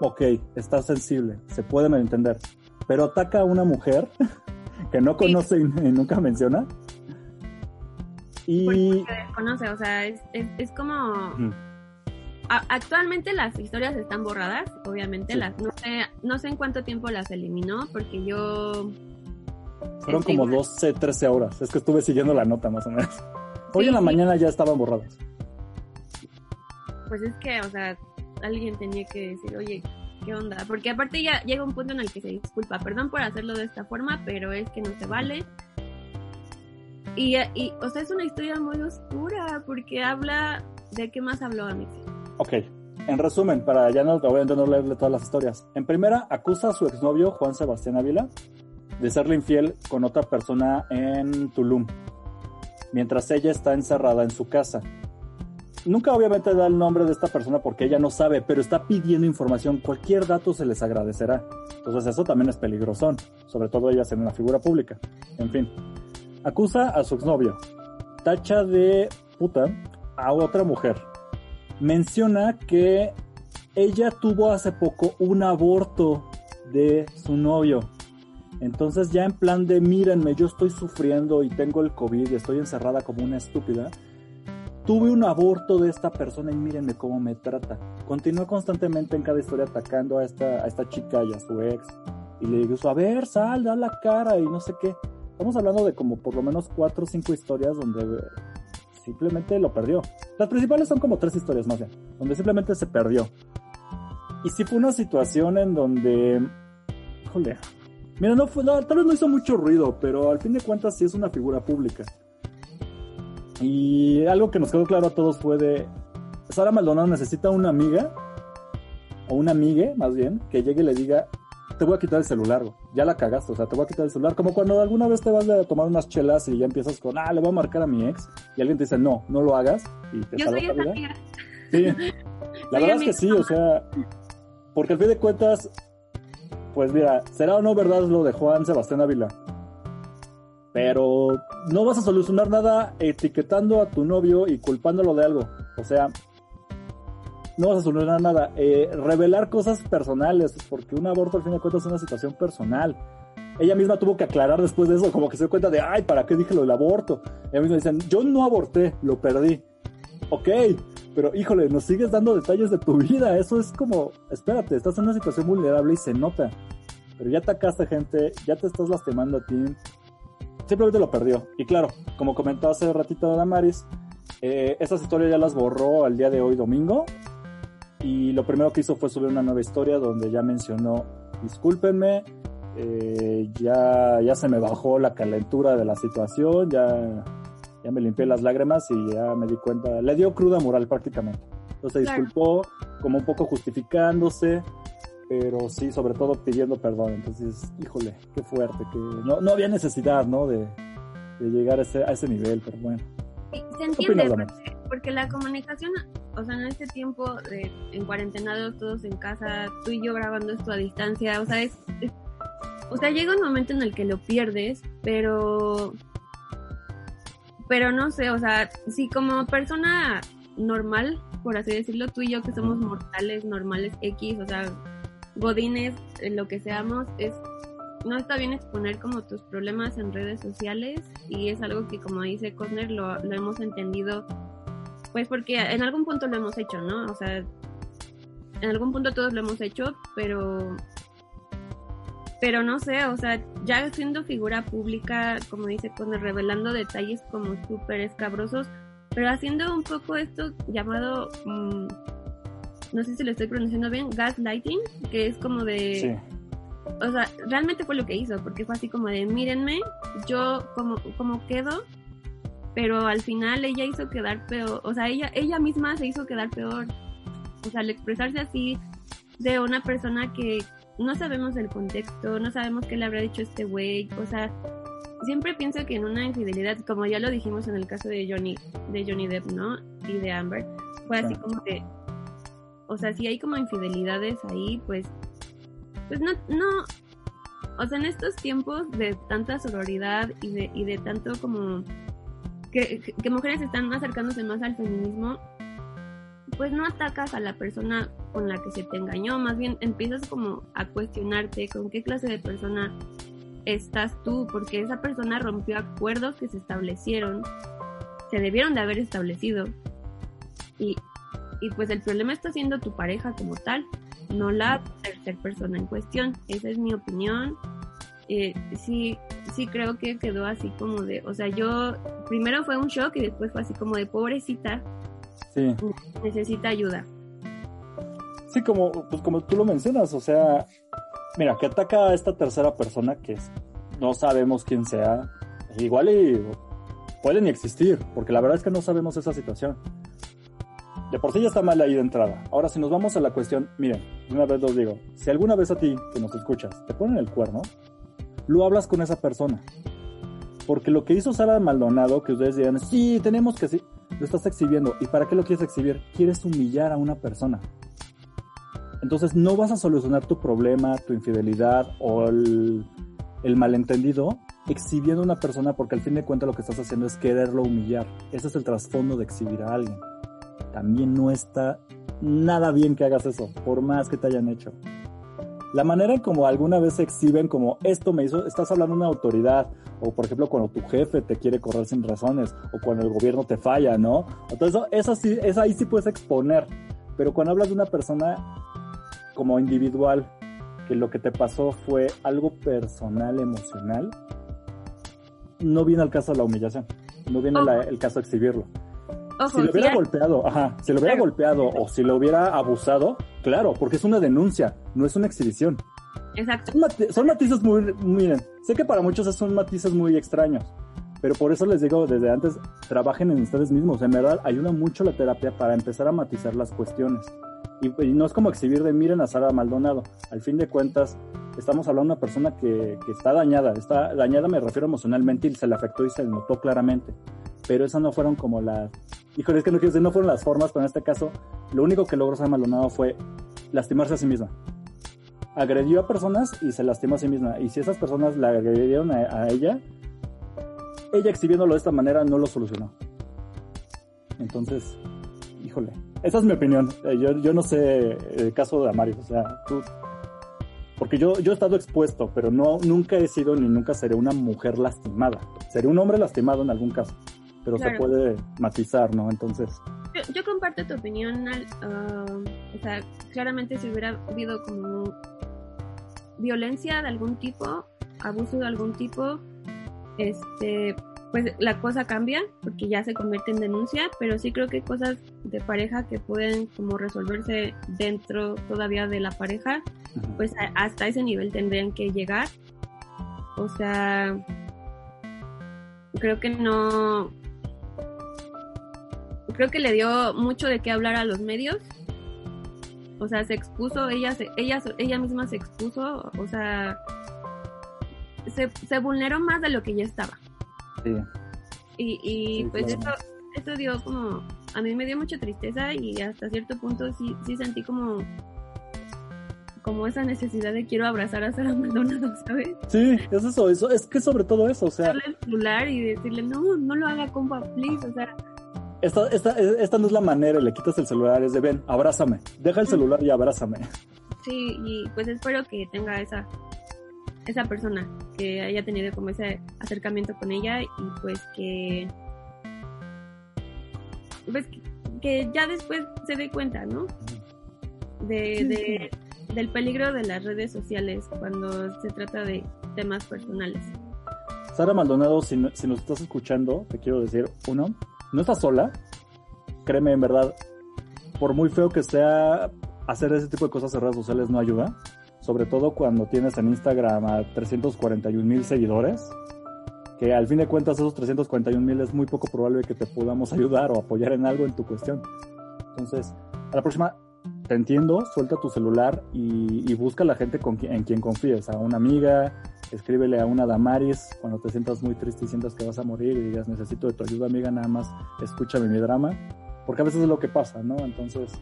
Ok, está sensible, se puede entender, pero ataca a una mujer que no conoce y, nunca menciona. Y... Porque desconoce, o sea, es, es, como... actualmente las historias están borradas, obviamente, las no sé, no sé en cuánto tiempo las eliminó, porque yo... Fueron como 12, 13 horas, es que estuve siguiendo la nota más o menos. Hoy en la mañana ya estaban borradas. Pues es que, o sea, alguien tenía que decir, oye, ¿qué onda? Porque aparte ya llega un punto en el que se disculpa, perdón por hacerlo de esta forma, pero es que no se vale. Y, y o sea, es una historia muy oscura porque habla de qué más habló a mí. Ok, en resumen, para ya no, obviamente no leerle todas las historias. En primera, acusa a su exnovio Juan Sebastián Ávila de serle infiel con otra persona en Tulum, mientras ella está encerrada en su casa. Nunca obviamente da el nombre de esta persona porque ella no sabe, pero está pidiendo información. Cualquier dato se les agradecerá. Entonces eso también es peligroso, sobre todo ella siendo una figura pública. En fin, acusa a su exnovio. Tacha de puta a otra mujer. Menciona que ella tuvo hace poco un aborto de su novio. Entonces ya en plan de mírenme, yo estoy sufriendo y tengo el COVID y estoy encerrada como una estúpida tuve un aborto de esta persona y mírenme cómo me trata. Continúa constantemente en cada historia atacando a esta, a esta chica y a su ex. Y le digo, a ver, sal, da la cara y no sé qué. Estamos hablando de como por lo menos cuatro o cinco historias donde simplemente lo perdió. Las principales son como tres historias más bien, donde simplemente se perdió. Y sí fue una situación en donde, híjole, mira, no, fue, tal vez no hizo mucho ruido, pero al fin de cuentas sí es una figura pública. Y algo que nos quedó claro a todos fue de, Sara Maldonado necesita una amiga, o una amigue más bien, que llegue y le diga, te voy a quitar el celular, ya la cagaste, o sea, te voy a quitar el celular. Como cuando alguna vez te vas a tomar unas chelas y ya empiezas con, ah, le voy a marcar a mi ex, y alguien te dice, no, no lo hagas, y te Yo soy esa amiga. Sí, la verdad es que sí, o sea, porque al fin de cuentas, pues mira, será o no verdad lo de Juan Sebastián Ávila, pero no vas a solucionar nada etiquetando a tu novio y culpándolo de algo. O sea, no vas a solucionar nada. Eh, revelar cosas personales, porque un aborto al fin de cuentas es una situación personal. Ella misma tuvo que aclarar después de eso, como que se dio cuenta de, ay, ¿para qué dije lo del aborto? Ella misma dicen, yo no aborté, lo perdí. Ok, pero híjole, nos sigues dando detalles de tu vida. Eso es como, espérate, estás en una situación vulnerable y se nota. Pero ya atacaste gente, ya te estás lastimando a ti, simplemente lo perdió. Y claro, como comentó hace ratito Damaris, eh, esas historias ya las borró al día de hoy domingo. Y lo primero que hizo fue subir una nueva historia donde ya mencionó, discúlpenme, eh, ya, ya se me bajó la calentura de la situación, ya, ya me limpié las lágrimas y ya me di cuenta, le dio cruda moral prácticamente. Entonces se disculpó como un poco justificándose, pero sí, sobre todo pidiendo perdón. Entonces, híjole, qué fuerte, que no, no había necesidad, ¿no? De, llegar a ese, a ese nivel, pero bueno. se entiende, porque, la comunicación, o sea, en este tiempo de, en cuarentenados, todos en casa, tú y yo grabando esto a distancia, o sea, es, o sea, llega un momento en el que lo pierdes, pero, pero no sé, o sea, si como persona normal, por así decirlo, tú y yo que somos mortales, normales X, o sea, godines, lo que seamos, es no está bien exponer como tus problemas en redes sociales y es algo que como dice Cosner lo, lo hemos entendido pues porque en algún punto lo hemos hecho, ¿no? O sea, en algún punto todos lo hemos hecho, pero pero no sé, o sea, ya siendo figura pública, como dice Cosner, revelando detalles como súper escabrosos, pero haciendo un poco esto llamado mm, no sé si lo estoy pronunciando bien, gaslighting, que es como de... O sea, realmente fue lo que hizo, porque fue así como de, mírenme, yo como, como quedo, pero al final ella hizo quedar peor, o sea, ella, ella misma se hizo quedar peor. O sea, al expresarse así de una persona que no sabemos el contexto, no sabemos qué le habrá dicho este güey, o sea, siempre pienso que en una infidelidad, como ya lo dijimos en el caso de Johnny, de Johnny Depp, ¿no? Y de Amber, fue así como que o sea, si hay como infidelidades ahí, pues, pues no, no, o sea, en estos tiempos de tanta sororidad y de, y de tanto como que, que mujeres están acercándose más al feminismo, pues no atacas a la persona con la que se te engañó, más bien empiezas como a cuestionarte con qué clase de persona estás tú, porque esa persona rompió acuerdos que se establecieron, se debieron de haber establecido. Y, y pues el problema está siendo tu pareja como tal, no la tercera persona en cuestión. Esa es mi opinión. Eh, sí, sí creo que quedó así como de, o sea, yo primero fue un shock y después fue así como de pobrecita, Sí. necesita ayuda. Sí, como, pues como tú lo mencionas, o sea, mira, que ataca a esta tercera persona que es- no sabemos quién sea, igual y puede ni existir, porque la verdad es que no sabemos esa situación. De por sí ya está mal ahí de entrada. Ahora, si nos vamos a la cuestión, miren, una vez los digo, si alguna vez a ti, que nos escuchas, te ponen el cuerno, lo hablas con esa persona. Porque lo que hizo Sara Maldonado, que ustedes digan, sí, tenemos que sí, lo estás exhibiendo. ¿Y para qué lo quieres exhibir? Quieres humillar a una persona. Entonces no vas a solucionar tu problema, tu infidelidad o el, el malentendido exhibiendo a una persona porque al fin de cuentas lo que estás haciendo es quererlo humillar. Ese es el trasfondo de exhibir a alguien. También no está nada bien que hagas eso, por más que te hayan hecho. La manera en como alguna vez se exhiben como esto me hizo, estás hablando de una autoridad, o por ejemplo cuando tu jefe te quiere correr sin razones, o cuando el gobierno te falla, ¿no? Entonces eso, eso sí, eso ahí sí puedes exponer, pero cuando hablas de una persona como individual, que lo que te pasó fue algo personal, emocional, no viene al caso la humillación, no viene la- el caso exhibirlo. Ojo, Si lo hubiera golpeado, ajá, si lo hubiera Claro. golpeado o si lo hubiera abusado, claro, porque es una denuncia, no es una exhibición. exacto. Son, mati- son matices muy, miren, sé que para muchos son matices muy extraños, pero por eso les digo desde antes, trabajen en ustedes mismos, en verdad ayuda mucho la terapia para empezar a matizar las cuestiones. Y, y no es como exhibir de miren a Sara Maldonado, al fin de cuentas estamos hablando de una persona que, que está dañada, está dañada me refiero emocionalmente y se le afectó y se le notó claramente, pero esas no fueron como las, híjole, es que no quiero decir, no fueron las formas, pero en este caso lo único que logró Sara Maldonado fue lastimarse a sí misma agredió a personas y se lastimó a sí misma. Y si esas personas la agredieron a, a ella, ella exhibiéndolo de esta manera no lo solucionó. Entonces, híjole, esa es mi opinión. Eh, Yo, yo no sé el caso de Amaris, o sea, tú... Porque yo, yo he estado expuesto, pero no, nunca he sido ni nunca seré una mujer lastimada. Seré un hombre lastimado en algún caso, pero se puede matizar, ¿no? Entonces, Yo, yo comparto tu opinión, Al, ah, o sea, claramente si hubiera habido como violencia de algún tipo, abuso de algún tipo, este, pues la cosa cambia porque ya se convierte en denuncia, pero sí creo que hay cosas de pareja que pueden como resolverse dentro todavía de la pareja, pues a- hasta ese nivel tendrían que llegar. O sea, creo que no. Creo que le dio mucho de qué hablar a los medios. O sea, se expuso, ella, se, ella, ella misma se expuso, o sea, se, se vulneró más de lo que ya estaba. sí. Y, y Sí, pues claro. eso, eso dio como, a mí me dio mucha tristeza y hasta cierto punto sí, sí sentí como, como esa necesidad de quiero abrazar a Sara Maldonado, ¿sabes? Sí, es eso, eso, es que sobre todo eso, o sea, Darle el celular y decirle, no, no lo haga, compa, please, o sea, Esta, esta, esta no es la manera, le quitas el celular, es de ven, abrázame, deja el celular y abrázame. sí, y pues espero que tenga esa, esa persona, que haya tenido como ese acercamiento con ella y pues que, pues que, ya después se dé cuenta, ¿no? De, Sí, de, del peligro de las redes sociales cuando se trata de temas personales. Sara Maldonado, si, no- si nos estás escuchando, te quiero decir, uno, no estás sola, créeme, en verdad, por muy feo que sea, hacer ese tipo de cosas en redes sociales no ayuda, sobre todo cuando tienes en Instagram a 341 mil seguidores, que al fin de cuentas esos 341 mil es muy poco probable que te podamos ayudar o apoyar en algo en tu cuestión. Entonces, a la próxima, te entiendo, suelta tu celular y, busca a la gente con quien, en quien confíes, a una amiga, escríbele a una Damaris cuando te sientas muy triste y sientas que vas a morir y digas necesito de tu ayuda amiga, nada más escúchame mi drama, porque a veces es lo que pasa, ¿no? Entonces,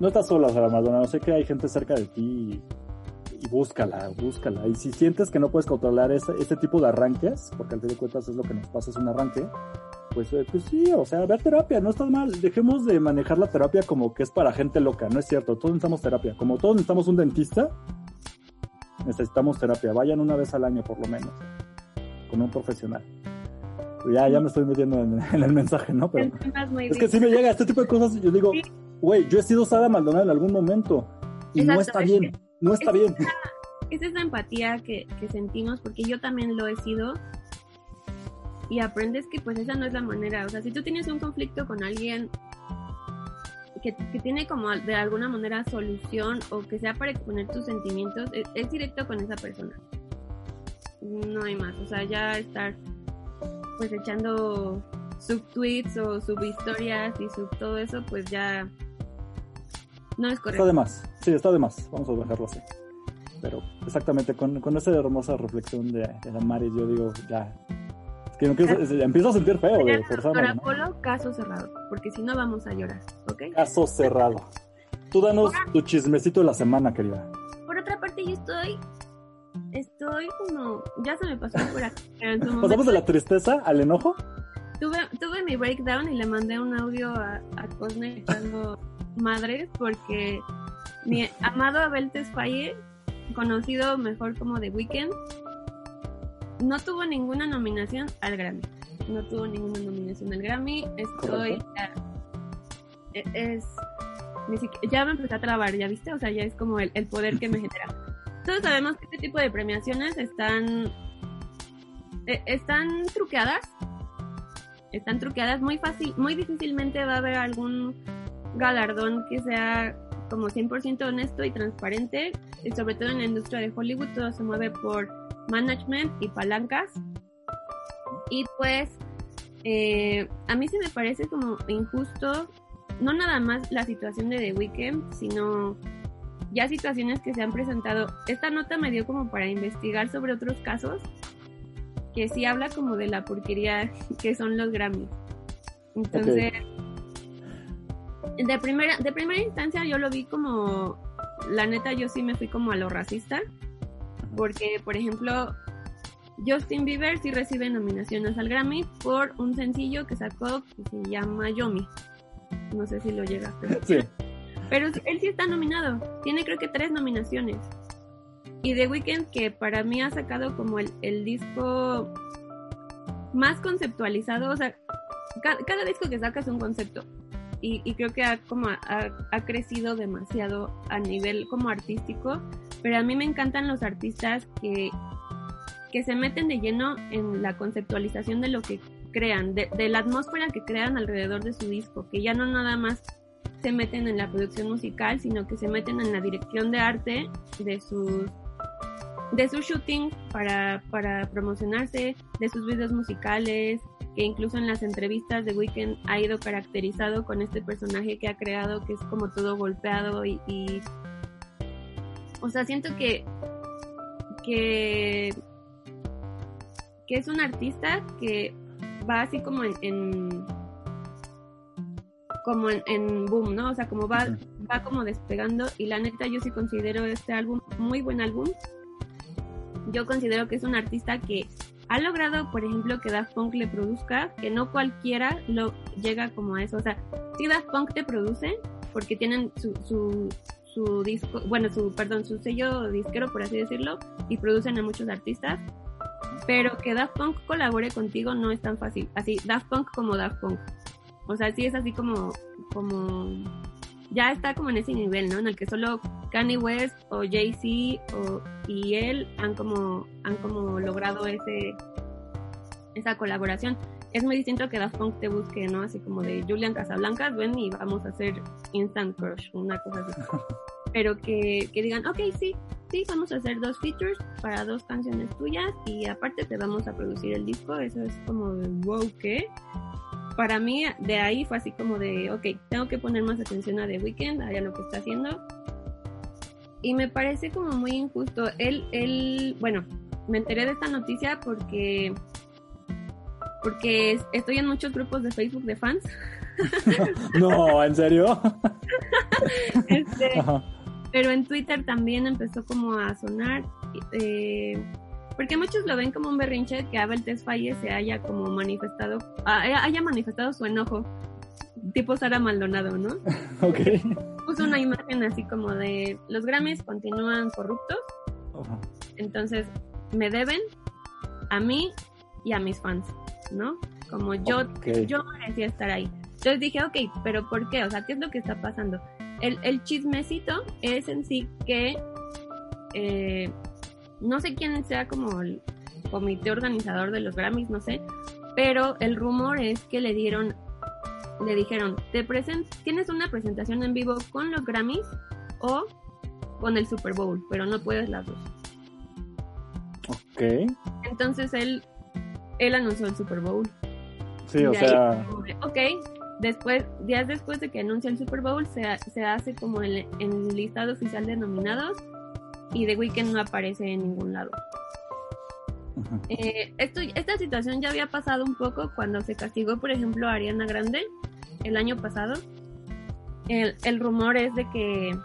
no estás sola, Sara Maldonado, sé que hay gente cerca de ti y, y búscala, búscala. Y si sientes que no puedes controlar ese, este tipo de arranques, porque al fin de cuentas es lo que nos pasa, es un arranque, pues, eh, pues sí, o sea, ver terapia, no está mal. Dejemos de manejar la terapia como que es para gente loca, no es cierto. Todos necesitamos terapia. Como todos necesitamos un dentista, necesitamos terapia. Vayan una vez al año por lo menos, con un profesional. Ya, ya me estoy metiendo en, el mensaje, ¿no? Pero es que si me llega este tipo de cosas, yo digo, güey, yo he sido Sara Maldonado en algún momento y no está bien, no está bien. es esa empatía que, que sentimos, porque yo también lo he sido y aprendes que pues esa no es la manera. O sea, si tú tienes un conflicto con alguien que, que, tiene como de alguna manera solución o que sea para exponer tus sentimientos, es, es, directo con esa persona. No hay más. O sea, ya estar pues echando subtweets o subhistorias y sub todo eso, pues ya no es correcto. Está de más. Sí, está de más. Vamos a dejarlo así. Pero exactamente, con, con esa hermosa reflexión de, de la yo digo, ya, que no quiero, empiezo a sentir feo forzarme. ¿no? caso cerrado, porque si no vamos a llorar, ¿ok? Caso cerrado. Tú danos tu chismecito de la semana, querida. Por otra parte, yo estoy. Estoy como. Ya se me pasó por aquí. ¿Pasamos de la tristeza al enojo? Tuve, tuve mi breakdown y le mandé un audio a, a Cosme echando madres porque mi amado Abel Tesfaye, conocido mejor como The Weeknd, no tuvo ninguna nominación al Grammy. No tuvo ninguna nominación al Grammy. Estoy. E, es. ya me empecé a trabar, ¿ya viste? O sea, ya es como el, poder que me genera. Todos sabemos que este tipo de premiaciones están. E, están truqueadas. Están truqueadas muy fácil, muy difícilmente va a haber algún galardón que sea como 100% honesto y transparente, y sobre todo en la industria de Hollywood todo se mueve por management y palancas. Y pues eh, a mí se me parece como injusto, no nada más la situación de The Weeknd, sino ya situaciones que se han presentado. Esta nota me dio como para investigar sobre otros casos que sí habla como de la porquería que son los Grammys. Entonces, de primera de primera instancia yo lo vi como la neta yo sí me fui como a lo racista porque, por ejemplo, Justin Bieber sí recibe nominaciones al Grammy por un sencillo que sacó que se llama Yomi. No sé si lo llega Sí. Pero él sí está nominado. Tiene creo que tres nominaciones. Y The Weeknd, que para mí ha sacado como el, disco más conceptualizado. O sea, cada, disco que saca es un concepto. Y, creo que ha, como ha crecido demasiado a nivel como artístico pero a mí me encantan los artistas que, que se meten de lleno en la conceptualización de lo que crean, de, la atmósfera que crean alrededor de su disco, que ya no nada más se meten en la producción musical, sino que se meten en la dirección de arte de sus de su shooting para, para promocionarse, de sus videos musicales, que incluso en las entrevistas de Weekend ha ido caracterizado con este personaje que ha creado, que es como todo golpeado y o sea, siento que, que, que es un artista que va así como en, como en, boom, ¿no? O sea, como va, va como despegando y la neta yo sí considero este álbum muy buen álbum. Yo considero que es un artista que ha logrado, por ejemplo, que Daft Punk le produzca, que no cualquiera lo llega como a eso. O sea, si Daft Punk te produce, porque tienen su, su, su disco, bueno, su, perdón, su sello disquero, por así decirlo, y producen a muchos artistas. Pero que Daft Punk colabore contigo no es tan fácil. Así, Daft Punk como Daft Punk. O sea, sí es así como, como, ya está como en ese nivel, ¿no? En el que solo Kanye West o Jay-Z y él han como, han como logrado ese, esa colaboración es muy distinto que Daft Punk te busque, ¿no? Así como de Julian Casablancas, ven y vamos a hacer Instant Crush, una cosa así. Pero que, que digan, ok, sí, sí, vamos a hacer dos features para dos canciones tuyas y aparte te vamos a producir el disco, eso es como de, wow, ¿qué? Para mí, de ahí fue así como de, ok, tengo que poner más atención a The Weeknd, a lo que está haciendo. Y me parece como muy injusto. Él, él, bueno, me enteré de esta noticia porque porque estoy en muchos grupos de Facebook de fans. no, ¿en serio? Este, pero en Twitter también empezó como a sonar. Eh, Porque muchos lo ven como un berrinche que Abel Tesfaye se haya como manifestado, ah, haya manifestado su enojo, tipo Sara Maldonado, ¿no? ok. Puso una imagen así como de los Grammys continúan corruptos, Ajá. entonces me deben a mí y a mis fans, ¿no? Como yo, yo merecía estar ahí. Entonces dije, ok, pero ¿por qué? O sea, ¿qué es lo que está pasando? El, el chismecito es en sí que eh, no sé quién sea como el comité organizador de los Grammys, no sé, pero el rumor es que le dieron, le dijeron, te tienes una presentación en vivo con los Grammys o con el Super Bowl, pero no puedes las dos. Ok. Entonces él, él anunció el Super Bowl. Sí, o ahí, sea, ok, después, días después de que anuncia el Super Bowl, se, se hace como el, el listado oficial de nominados y The Weeknd no aparece en ningún lado. Eh, esto, esta situación ya había pasado un poco cuando se castigó, por ejemplo, a Ariana Grande el año pasado. El, el rumor es de que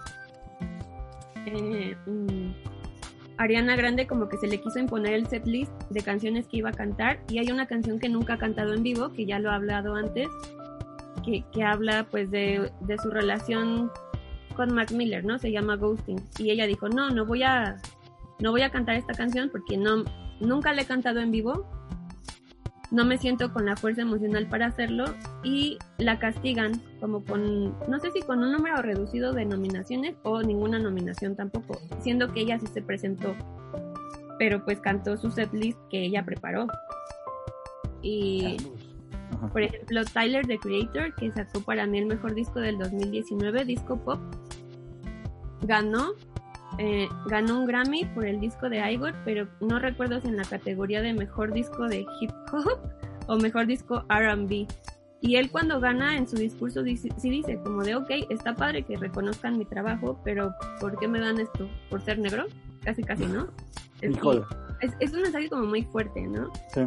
eh, mm, Ariana Grande como que se le quiso imponer el set list de canciones que iba a cantar y hay una canción que nunca ha cantado en vivo, que ya lo ha hablado antes, que, que habla pues de, de su relación con Mac Miller, ¿no? Se llama Ghosting. Y ella dijo, no, no voy a, no voy a cantar esta canción porque no, nunca la he cantado en vivo. No me siento con la fuerza emocional para hacerlo y la castigan como con, no sé si con un número reducido de nominaciones o ninguna nominación tampoco, siendo que ella sí se presentó, pero pues cantó su set list que ella preparó. Y por ejemplo, Tyler, the Creator, que sacó para mí el mejor disco del 2019, disco pop, ganó, eh, ganó un Grammy por el disco de Igor, pero no recuerdo si en la categoría de mejor disco de hip hop o mejor disco RB. Y él cuando gana en su discurso dice, sí dice como de, ok, está padre que reconozcan mi trabajo, pero ¿por qué me dan esto? ¿Por ser negro? Casi, casi, ¿no? Es- es, es un mensaje como muy fuerte, ¿no? Sí.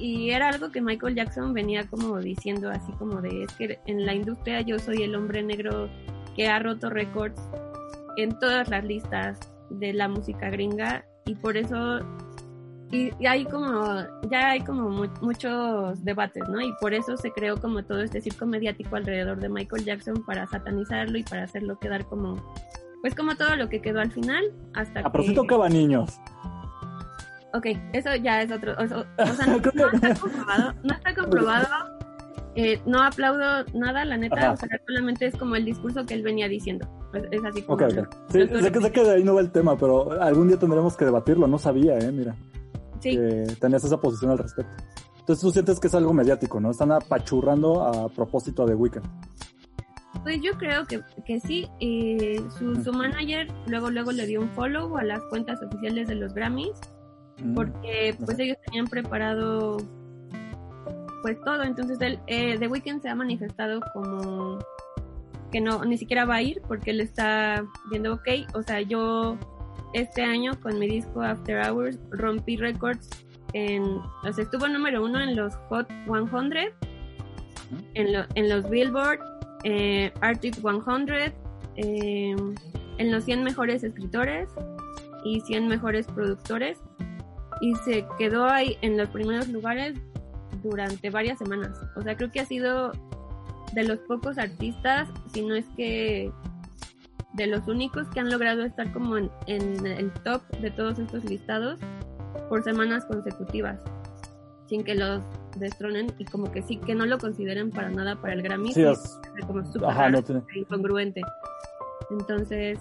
Y era algo que Michael Jackson venía como diciendo así como de, es que en la industria yo soy el hombre negro que ha roto récords en todas las listas de la música gringa y por eso y, y hay como ya hay como mu- muchos debates, ¿no? Y por eso se creó como todo este circo mediático alrededor de Michael Jackson para satanizarlo y para hacerlo quedar como pues como todo lo que quedó al final hasta sí que tocaba niños. Ok, eso ya es otro. O, o- o sea, no está comprobado. No está comprobado. Eh, no aplaudo nada, la neta. Ajá. O sea, solamente es como el discurso que él venía diciendo. Es, es así como. Ok, ok. Sí, sé que, sé que de ahí no va el tema, pero algún día tendremos que debatirlo. No sabía, eh, mira, Sí, que tenías esa posición al respecto. Entonces tú sientes que es algo mediático, ¿no? Están apachurrando a propósito de Weekend. pues yo creo que, que sí. eh, su, su manager luego luego le dio un follow a las cuentas oficiales de los Grammys. Mm. porque pues ellos tenían preparado pues todo. Entonces él eh, The Weeknd se ha manifestado como que no ni siquiera va a ir porque él está viendo ok o sea yo este año con mi disco After Hours rompí récords en o sea estuvo número uno en los Hot 100 en, lo- en los Billboard eh, Arctic 100 eh, en los 100 mejores escritores y 100 mejores productores. Y se quedó ahí en los primeros lugares durante varias semanas. O sea, creo que ha sido de los pocos artistas, si no es que de los únicos que han logrado estar como en, en el top de todos estos listados por semanas consecutivas, sin que los destronen y como que sí, que no lo consideren para nada para el Grammy, Sí, es- como súper no tiene. incongruente. Entonces,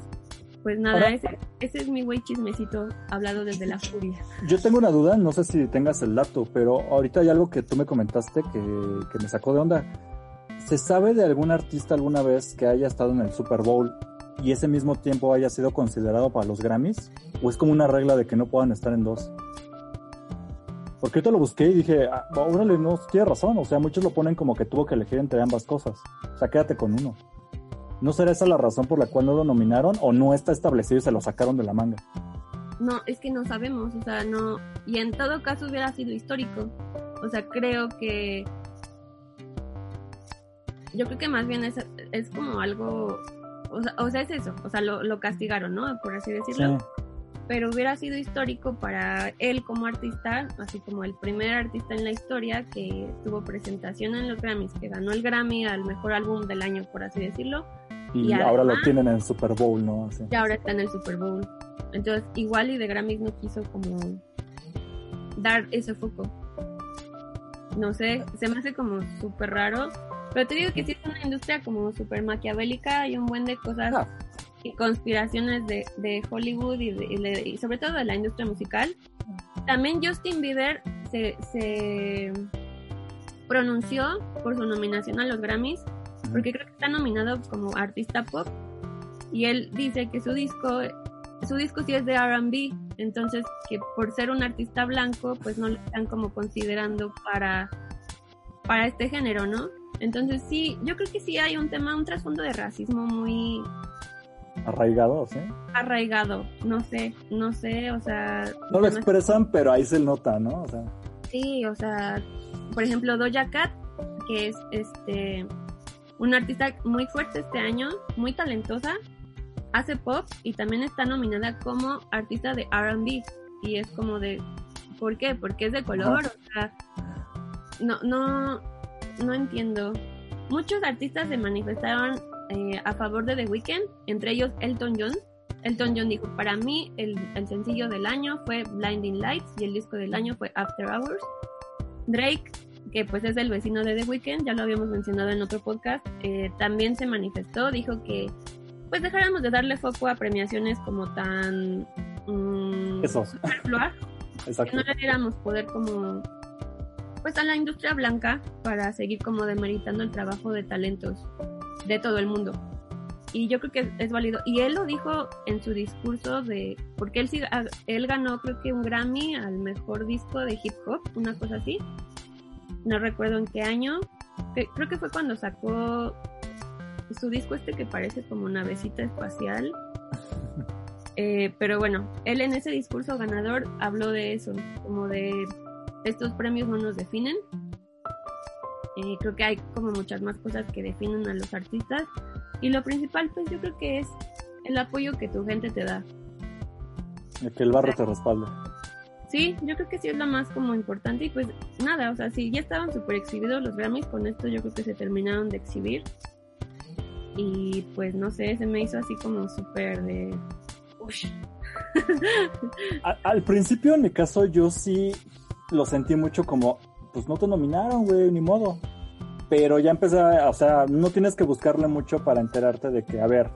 pues nada, ese, ese es mi güey chismecito hablado desde la furia. Yo tengo una duda, no sé si tengas el dato, pero ahorita hay algo que tú me comentaste que, que me sacó de onda. ¿Se sabe de algún artista alguna vez que haya estado en el Super Bowl y ese mismo tiempo haya sido considerado para los Grammys? ¿O es como una regla de que no puedan estar en dos? Porque ahorita lo busqué y dije, ah, órale, no, tiene razón. O sea, muchos lo ponen como que tuvo que elegir entre ambas cosas. O sea, quédate con uno. ¿No será esa la razón por la cual no lo nominaron o no está establecido y se lo sacaron de la manga? No, es que no sabemos, o sea, no. Y en todo caso hubiera sido histórico. O sea, creo que. Yo creo que más bien es, es como algo. O sea, o sea, es eso. O sea, lo, lo castigaron, ¿no? Por así decirlo. pero hubiera sido histórico para él como artista, así como el primer artista en la historia que tuvo presentación en los Grammys, que ganó el Grammy al mejor álbum del año, por así decirlo. Y, ahora lo tienen en el Super Bowl, ¿no? Y ahora está en el Super Bowl. Entonces, igual y de Grammys no quiso como dar ese foco. No sé, se me hace como súper raro. Pero te digo que sí es una industria como súper maquiavélica y un buen de cosas ah. y conspiraciones de, de Hollywood y, y, sobre todo de la industria musical. También Justin Bieber se, se pronunció por su nominación a los Grammys porque creo que está nominado como artista pop y él dice que su disco su disco sí es de R&B, entonces que por ser un artista blanco pues no lo están como considerando para para este género, ¿no? Entonces sí, yo creo que sí hay un tema, un trasfondo de racismo muy arraigado, ¿sí? Arraigado, no sé, no sé, o sea, no lo expresan, pero ahí se nota, ¿no? O sea, sí, o sea, por ejemplo, Doja Cat, que es este una artista muy fuerte este año, muy talentosa, hace pop y también está nominada como artista de R&B y es como de ¿por qué? Porque es de color, o sea, no no no entiendo. Muchos artistas se manifestaron eh, a favor de The Weeknd, entre ellos Elton John. Elton John dijo, para mí el, el sencillo del año fue Blinding Lights y el disco del año fue After Hours. Drake que pues es el vecino de The Weeknd, ya lo habíamos mencionado en otro podcast, eh, también se manifestó, dijo que pues dejáramos de darle foco a premiaciones como tan um, Eso. que no le diéramos poder como pues a la industria blanca para seguir como demeritando el trabajo de talentos de todo el mundo. Y yo creo que es válido. Y él lo dijo en su discurso de, porque él, él ganó creo que un Grammy al mejor disco de hip hop, una cosa así no recuerdo en qué año, creo que fue cuando sacó su disco este que parece como una besita espacial. Eh, pero bueno, él en ese discurso ganador habló de eso, como de estos premios no nos definen. Eh, creo que hay como muchas más cosas que definen a los artistas. Y lo principal, pues yo creo que es el apoyo que tu gente te da. Que el barro te respalda. Sí, yo creo que sí es lo más como importante y pues nada, o sea, si ya estaban súper exhibidos los Grammys, con esto yo creo que se terminaron de exhibir. Y pues no sé, se me hizo así como súper de... al, principio en mi caso yo sí lo sentí mucho como, pues no te nominaron, güey, ni modo. Pero ya empecé, a, o sea, no tienes que buscarle mucho para enterarte de que, a ver,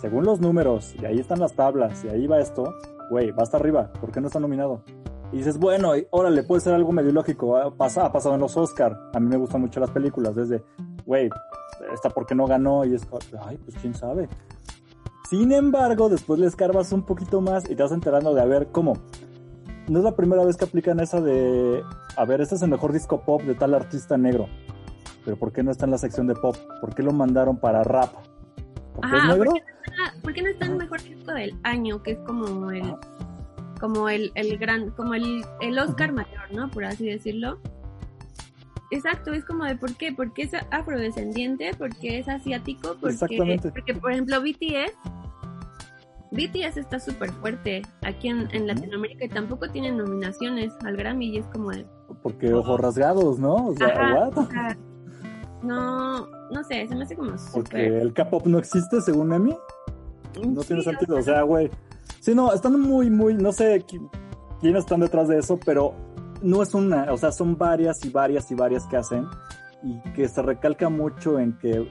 según los números, y ahí están las tablas, y ahí va esto, güey, va hasta arriba, ¿por qué no está nominado? Y dices, bueno, órale, puede ser algo medio lógico. Ha pasado, en los Oscar. A mí me gustan mucho las películas. Desde, güey, esta porque no ganó. Y es, ay, pues quién sabe. Sin embargo, después le escarbas un poquito más y te vas enterando de a ver cómo. No es la primera vez que aplican esa de, a ver, este es el mejor disco pop de tal artista negro. Pero ¿por qué no está en la sección de pop? ¿Por qué lo mandaron para rap? ¿Por qué es negro? ¿por qué no está en el mejor disco del año? Que es como el como el, el gran, como el, el Oscar mayor, ¿no? Por así decirlo. Exacto, es como de por qué, porque es afrodescendiente, porque es asiático, porque, porque por ejemplo BTS, BTS está súper fuerte aquí en, en, Latinoamérica y tampoco tiene nominaciones al Grammy y es como de... Porque ojos rasgados, ¿no? O sea, no, no sé, se me hace como súper... Porque el K-pop no existe según Emi. No tiene sentido, o sea, güey Sí, no, están muy, muy, no sé quiénes están detrás de eso, pero no es una, o sea, son varias y varias y varias que hacen y que se recalca mucho en que,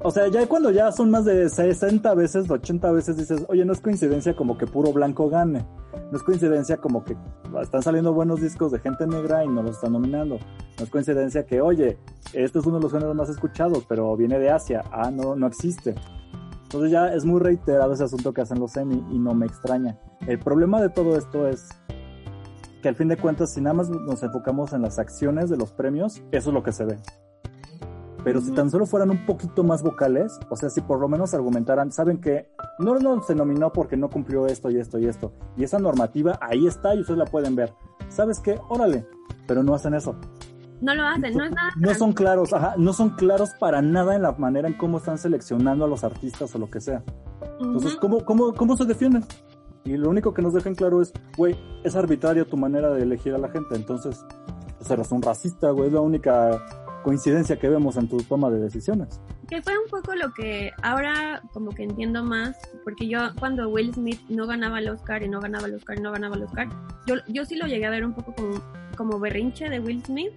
o sea, ya cuando ya son más de 60 veces, 80 veces dices, oye, no es coincidencia como que puro blanco gane, no es coincidencia como que están saliendo buenos discos de gente negra y no los están nominando, no es coincidencia que, oye, este es uno de los géneros más escuchados, pero viene de Asia, ah, no, no existe. Entonces ya es muy reiterado ese asunto que hacen los semi y no me extraña. El problema de todo esto es que al fin de cuentas, si nada más nos enfocamos en las acciones de los premios, eso es lo que se ve. Pero si tan solo fueran un poquito más vocales, o sea, si por lo menos argumentaran, saben que no, no se nominó porque no cumplió esto y esto y esto. Y esa normativa ahí está y ustedes la pueden ver. ¿Sabes qué? Órale. Pero no hacen eso. No lo hacen, no es nada. No son claros, ajá, no son claros para nada en la manera en cómo están seleccionando a los artistas o lo que sea. Entonces, ¿cómo, cómo, cómo se defienden? Y lo único que nos dejan claro es, güey, es arbitraria tu manera de elegir a la gente. Entonces, pues eres un racista, güey. Es la única coincidencia que vemos en tu toma de decisiones. Que fue un poco lo que ahora como que entiendo más, porque yo cuando Will Smith no ganaba el Oscar y no ganaba el Oscar y no ganaba el Oscar, yo, yo sí lo llegué a ver un poco como, como berrinche de Will Smith,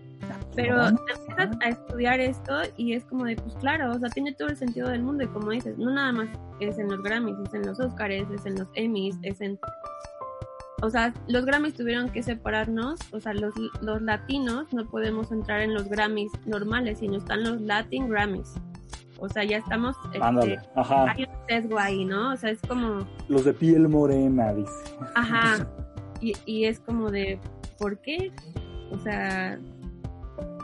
pero empiezas a estudiar esto y es como de, pues claro, o sea, tiene todo el sentido del mundo y como dices, no nada más es en los Grammys, es en los Oscars, es en los Emmys, es en o sea, los Grammys tuvieron que separarnos, o sea, los, los latinos no podemos entrar en los Grammys normales, sino están los Latin Grammys. O sea, ya estamos... Ándale, ajá. Hay un sesgo ahí, ¿no? O sea, es como... Los de piel morena, dice. Ajá. Y, y es como de, ¿por qué? O sea...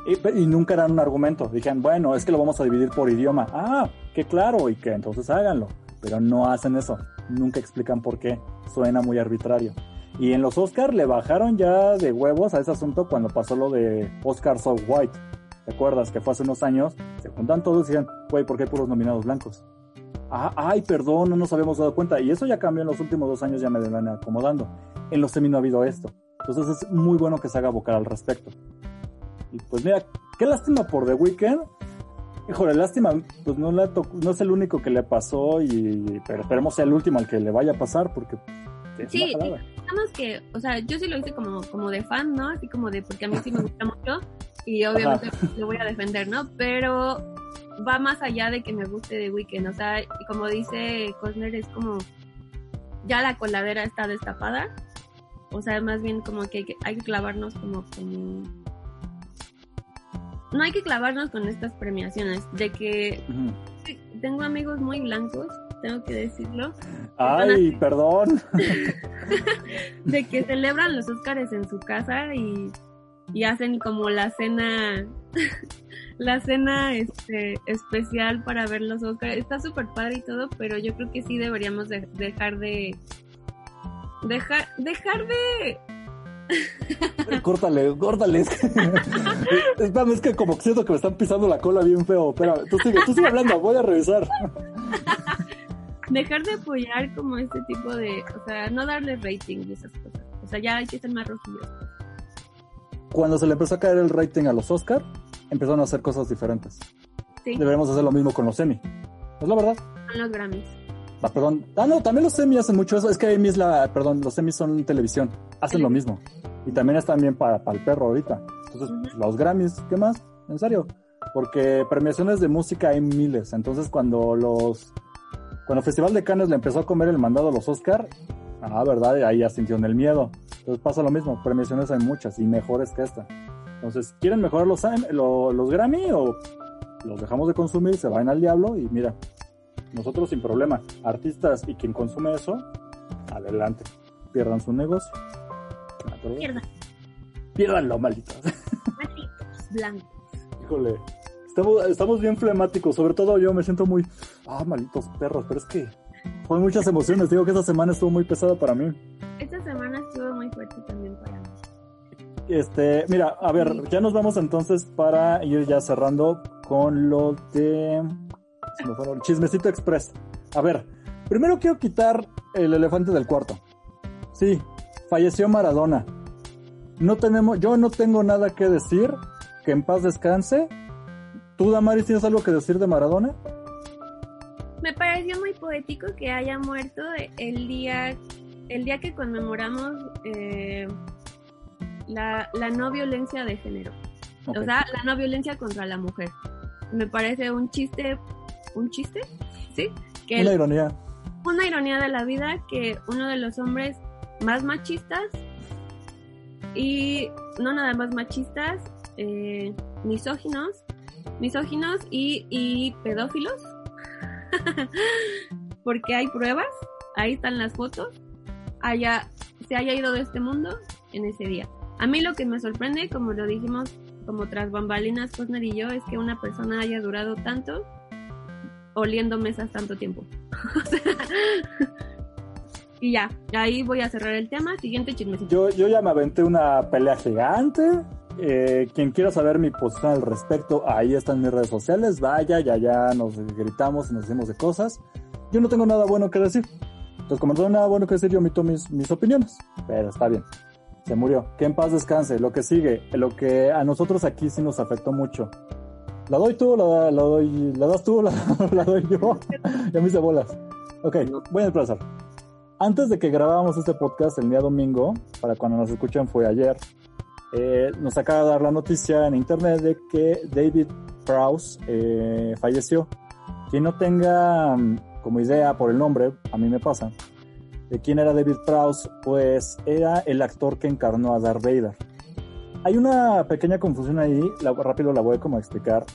Y, nunca eran un argumento. Dijeron, bueno, es que lo vamos a dividir por idioma. Ah, qué claro, y que entonces háganlo. Pero no hacen eso. Nunca explican por qué. Suena muy arbitrario. Y en los Oscars le bajaron ya de huevos a ese asunto cuando pasó lo de Oscar So White. ¿Te acuerdas que fue hace unos años? Se juntan todos y decían, güey, ¿por qué hay puros nominados blancos? Ah, ay, perdón, no nos habíamos dado cuenta. Y eso ya cambió en los últimos dos años, ya me van acomodando. En los semi no ha habido esto. Entonces es muy bueno que se haga vocal al respecto. Y pues mira, qué lástima por The Weeknd. Híjole, lástima, pues no, le no es el único que le pasó, y, pero esperemos sea el último al que le vaya a pasar, porque Sí, digamos que, o sea, yo sí lo hice como, como de fan, ¿no? Así como de, porque a mí sí me gusta mucho y obviamente lo voy a defender, ¿no? Pero va más allá de que me guste de Weekend, o sea, como dice Cosner, es como, ya la coladera está destapada, o sea, más bien como que hay que, hay que clavarnos como, como... No hay que clavarnos con estas premiaciones, de que tengo amigos muy blancos tengo que decirlo. Ay, perdón. de que celebran los Óscares en su casa y, y hacen como la cena, la cena este, especial para ver los Óscares. Está súper padre y todo, pero yo creo que sí deberíamos dejar de... Dejar, dejar de córtale, córtale. Espérame, es que como siento que me están pisando la cola bien feo. Espera, tú sigue, tú sigue hablando, voy a revisar dejar de apoyar como este tipo de, o sea, no darle rating y esas cosas. O sea, ya hay que ser más rojillos. Cuando se le empezó a caer el rating a los Oscar, empezaron a hacer cosas diferentes. Sí. Deberíamos hacer lo mismo con los Emmy. ¿Es la verdad? Con los Grammys. Ah, perdón. Ah, no, también los Emmy hacen mucho eso. Es que Emmy es la, perdón, los Emmy son televisión. Hacen lo mismo. Y también están bien para, para el perro ahorita. Entonces, los Grammys, ¿qué más? En serio. Porque premiaciones de música hay miles. Entonces, cuando los cuando el Festival de Cannes le empezó a comer el mandado a los Oscar, ah, verdad, ahí ya sintieron el miedo. Entonces pasa lo mismo, premiaciones hay muchas y mejores que esta. Entonces, ¿quieren mejorar los, los, Grammy o los dejamos de consumir, se van al diablo y mira, nosotros sin problema, artistas y quien consume eso, adelante, pierdan su negocio. Pierdan. Pierdanlo, malditos. Malditos, blancos. Híjole, Estamos, bien flemáticos, sobre todo yo me siento muy, ah, malditos perros, pero es que fue muchas emociones, digo que esta semana estuvo muy pesada para mí. Esta semana estuvo muy fuerte también para mí. Este, mira, a ver, ya nos vamos entonces para ir ya cerrando con lo de Chismecito Express. A ver, primero quiero quitar el elefante del cuarto. Sí, falleció Maradona. No tenemos, yo no tengo nada que decir. Que en paz descanse. ¿Tú, Damaris, tienes algo que decir de Maradona? Me pareció muy poético que haya muerto el día, el día que conmemoramos eh, la, no violencia de género. O sea, la no violencia contra la mujer. Me parece un chiste, un chiste, ¿sí? Que una ironía. Una ironía de la vida que uno de los hombres más machistas y no nada más machistas, eh, misóginos misóginos y, pedófilos. Porque hay pruebas, ahí están las fotos, haya, se haya ido de este mundo en ese día. A mí lo que me sorprende, como lo dijimos como tras bambalinas Cosner y yo, es que una persona haya durado tanto oliendo mesas tanto tiempo. y ya, ahí voy a cerrar el tema. Siguiente chismecito. Yo, yo ya me aventé una pelea gigante eh, quien quiera saber mi posición al respecto, ahí están mis redes sociales. Vaya, ya ya nos gritamos y nos decimos de cosas. Yo no tengo nada bueno que decir. Entonces, como no tengo nada bueno que decir, yo omito mis, mis opiniones. Pero está bien. Se murió. Que en paz descanse. Lo que sigue, lo que a nosotros aquí sí nos afectó mucho. ¿La doy tú? ¿La, la doy, ¿la das tú? ¿La, la doy yo? ya me hice bolas. Ok, voy a empezar. Antes de que grabábamos este podcast el día domingo, para cuando nos escuchan fue ayer, eh, nos acaba de dar la noticia en internet de que David Prowse eh, falleció. Quien no tenga mm, como idea por el nombre, a mí me pasa, de quién era David Prowse, pues era el actor que encarnó a Darth Vader. Hay una pequeña confusión ahí, la, rápido la voy a explicar.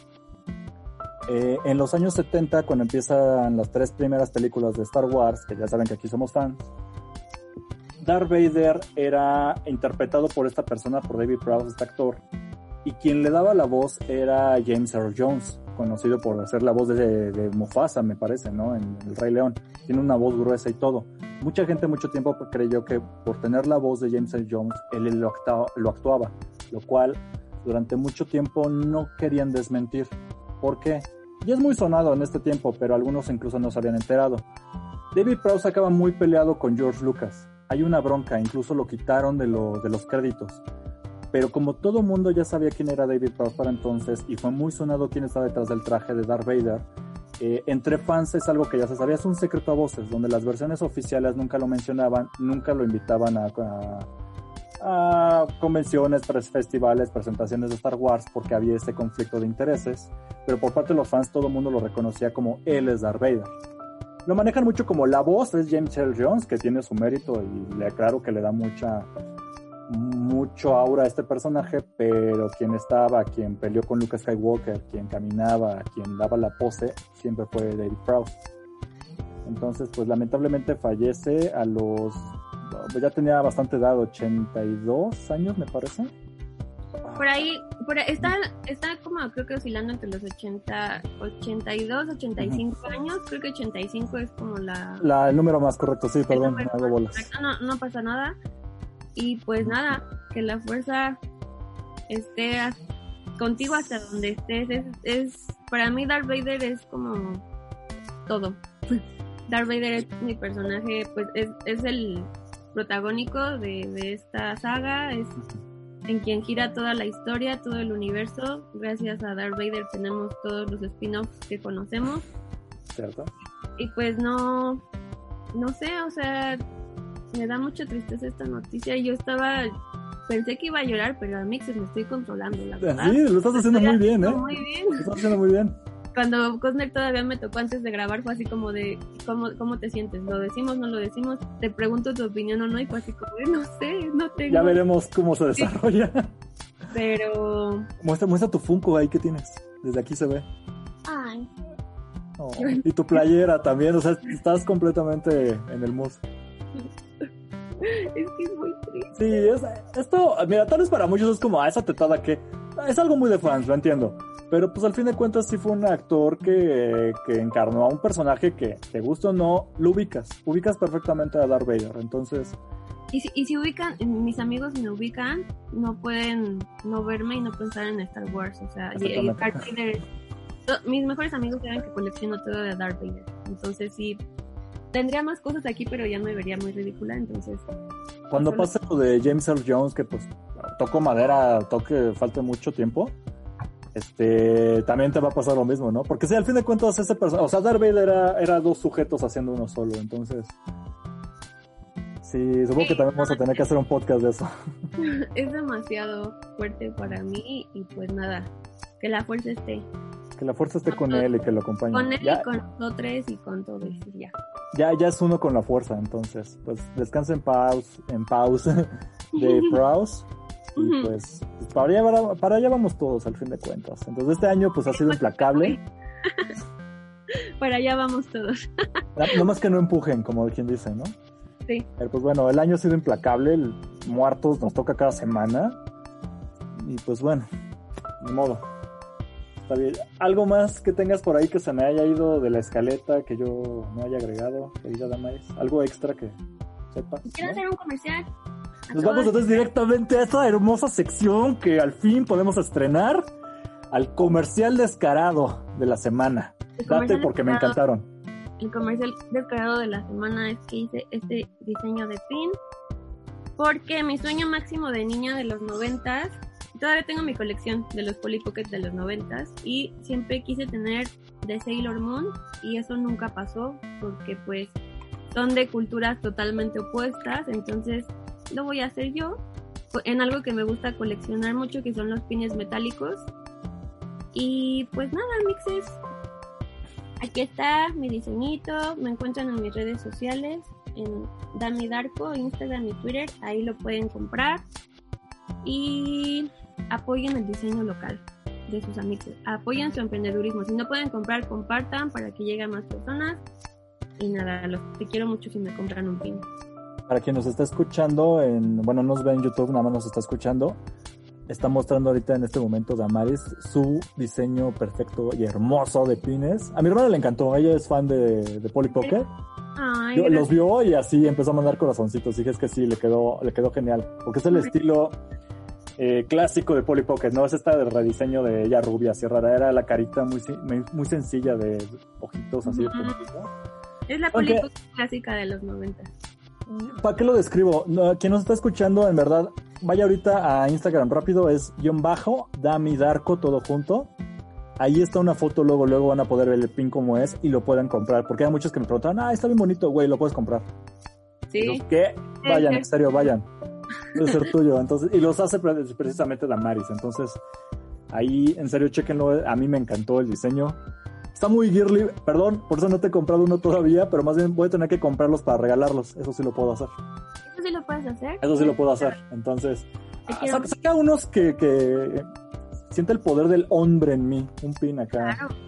Eh, en los años 70, cuando empiezan las tres primeras películas de Star Wars, que ya saben que aquí somos fans, Darth Vader era interpretado por esta persona, por David Prowse, este actor, y quien le daba la voz era James Earl Jones, conocido por hacer la voz de, Mufasa, me parece, ¿no? En El Rey León. Tiene una voz gruesa y todo. Mucha gente mucho tiempo creyó que por tener la voz de James Earl Jones, él lo actuaba, lo cual durante mucho tiempo no querían desmentir. ¿Por qué? Y es muy sonado en este tiempo, pero algunos incluso no se habían enterado. David Prowse acaba muy peleado con George Lucas. Hay una bronca, incluso lo quitaron de, lo, de los créditos. Pero como todo mundo ya sabía quién era David Prowse para entonces y fue muy sonado quién estaba detrás del traje de Darth Vader, eh, entre fans es algo que ya se sabía, es un secreto a voces, donde las versiones oficiales nunca lo mencionaban, nunca lo invitaban a, a, a convenciones, festivales, presentaciones de Star Wars porque había ese conflicto de intereses, pero por parte de los fans todo el mundo lo reconocía como él es Darth Vader. Lo manejan mucho como la voz es James Earl Jones, que tiene su mérito y le aclaro que le da mucha mucho aura a este personaje, pero quien estaba, quien peleó con Luke Skywalker, quien caminaba, quien daba la pose, siempre fue David Prowse. Entonces, pues lamentablemente fallece a los, ya tenía bastante edad, 82 años me parece. Por ahí, por ahí está, está como creo que oscilando entre los 80, 82, 85 uh -huh. años, creo que 85 es como la... la el número más correcto, sí, perdón, me hago bolas. No, no pasa nada. Y pues nada, que la fuerza esté contigo hasta donde estés. Es, es, para mí Darth Vader es como todo. Darth Vader es mi personaje, pues es, es el protagónico de, de, esta saga, es en quien gira toda la historia, todo el universo. Gracias a Darth Vader tenemos todos los spin-offs que conocemos. ¿Cierto? Y pues no, no sé, o sea, me da mucha tristeza esta noticia. Yo estaba, pensé que iba a llorar, pero a se me estoy controlando, la verdad. Sí, lo estás haciendo muy bien, ¿eh? Muy bien. Lo estás haciendo muy bien. Cuando Cosner todavía me tocó antes de grabar, fue así como de, ¿cómo, ¿cómo te sientes? ¿Lo decimos, no lo decimos? Te pregunto tu opinión o no, y fue así como, no sé, no tengo. Ya veremos cómo se desarrolla. Sí. Pero. Muestra, muestra tu Funko ahí que tienes. Desde aquí se ve. Ay. Oh, y tu playera también, o sea, estás completamente en el mood. Es que es muy triste. Sí, es, esto, mira, tal vez para muchos es como, ah, esa tetada que es algo muy de fans, lo entiendo. Pero pues al fin de cuentas sí fue un actor que, que encarnó a un personaje que, te gusta o no, lo ubicas. Ubicas perfectamente a Darth Vader, entonces... Y si, y si ubican, mis amigos me ubican, no pueden no verme y no pensar en Star Wars. O sea, y, y Darth Vader, mis mejores amigos saben que colecciono todo de Darth Vader. Entonces sí, tendría más cosas aquí, pero ya me vería muy ridícula, entonces... Cuando pase lo de James Earl Jones, que pues toco madera, toque, falte mucho tiempo, este, también te va a pasar lo mismo, ¿no? Porque si al fin de cuentas ese personaje, o sea, Darth Vader era, era dos sujetos haciendo uno solo, entonces... Sí, supongo sí, que también vamos a tener que hacer un podcast de eso. Es demasiado fuerte para mí y pues nada, que la fuerza esté. Que la fuerza esté con, con él y que lo acompañe. Con él ya, y con nosotros y con todos, ya. Ya, ya es uno con la fuerza, entonces, pues descansa en pause, en pause de Prowse. Y pues, pues para, allá, para allá vamos todos al fin de cuentas. Entonces este año pues ha sido implacable. para allá vamos todos. no más que no empujen, como quien dice, ¿no? Sí. Pero pues bueno, el año ha sido implacable, el, muertos nos toca cada semana. Y pues bueno, ni modo. Está bien. ¿Algo más que tengas por ahí que se me haya ido de la escaleta que yo no haya agregado, querida Damaris? ¿Algo extra que sepas? Quiero ¿no? hacer un comercial. Nos vamos entonces directamente a esta hermosa sección que al fin podemos estrenar al comercial descarado de la semana. Date porque me encantaron. el comercial descarado de la semana es que hice este diseño de pin. Porque mi sueño máximo de niña de los noventas, todavía tengo mi colección de los Polly Pocket de los noventas y siempre quise tener de Sailor Moon y eso nunca pasó porque pues son de culturas totalmente opuestas, entonces lo voy a hacer yo en algo que me gusta coleccionar mucho que son los pines metálicos. Y pues nada, mixes. Aquí está mi diseñito, me encuentran en mis redes sociales, en Dami Darko, Instagram y Twitter, ahí lo pueden comprar. Y apoyen el diseño local de sus amigos, apoyen su emprendedurismo. Si no pueden comprar, compartan para que llegue a más personas. Y nada, los te quiero mucho si me compran un pin. Para quien nos está escuchando, en, bueno, nos ve en YouTube, nada más nos está escuchando, está mostrando ahorita en este momento Damaris su diseño perfecto y hermoso de pines. A mi hermana le encantó, ella es fan de, de Polly Pocket. los vio y así empezó a mandar corazoncitos. Dije es que sí, le quedó, le quedó genial. Porque es el estilo eh, clásico de Polly Pocket, ¿no? Es esta de rediseño de ella rubia, así rara. Era la carita muy, muy sencilla de ojitos así de Es la Polly Pocket clásica de los 90. ¿Para qué lo describo? quien nos está escuchando, en verdad, vaya ahorita a Instagram rápido, es guion bajo, Dami Darko, todo junto. Ahí está una foto, luego, luego van a poder ver el pin como es y lo pueden comprar. Porque hay muchos que me preguntan, ah, está bien bonito, güey, lo puedes comprar. Sí. ¿Qué? Vayan, en serio, vayan. Debe ser tuyo. Entonces, y los hace precisamente Damaris. Entonces, ahí, en serio, chequenlo. A mí me encantó el diseño. Está muy girly, perdón, por eso no te he comprado uno todavía, pero más bien voy a tener que comprarlos para regalarlos. Eso sí lo puedo hacer. ¿Eso sí lo puedes hacer? Eso sí lo puedo hacer. Entonces, ah, saca, unos que, que siente el poder del hombre en mí. Un pin acá. Claro.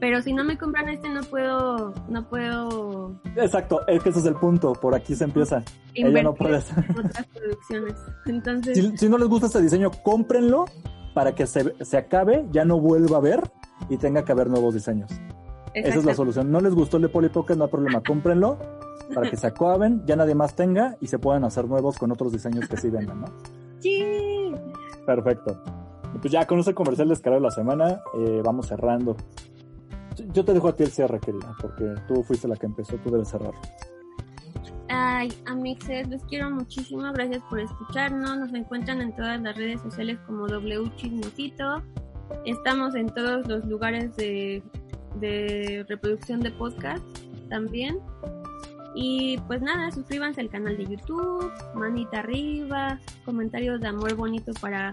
Pero si no me compran este no puedo, no puedo. Exacto, es que ese es el punto. Por aquí se empieza. Ella no puede hacer. otras producciones. Entonces. Si, si, no les gusta este diseño, cómprenlo para que se, se acabe, ya no vuelva a ver y tenga que haber nuevos diseños. Esa es la solución. No les gustó el de Polly Pocket, no hay problema, cómprenlo para que se acaben, ya nadie más tenga y se puedan hacer nuevos con otros diseños que sí vendan, ¿no? Sí. Perfecto. Pues ya con este comercial descarado de la semana, eh, vamos cerrando. Yo te dejo a ti el cierre, querida, porque tú fuiste la que empezó, tú debes cerrar. Ay, amixes, les quiero muchísimo, gracias por escucharnos. Nos encuentran en todas las redes sociales como W Chismosito. Estamos en todos los lugares de, reproducción de podcast también. Y pues nada, suscríbanse al canal de YouTube, manita arriba, comentarios de amor bonito para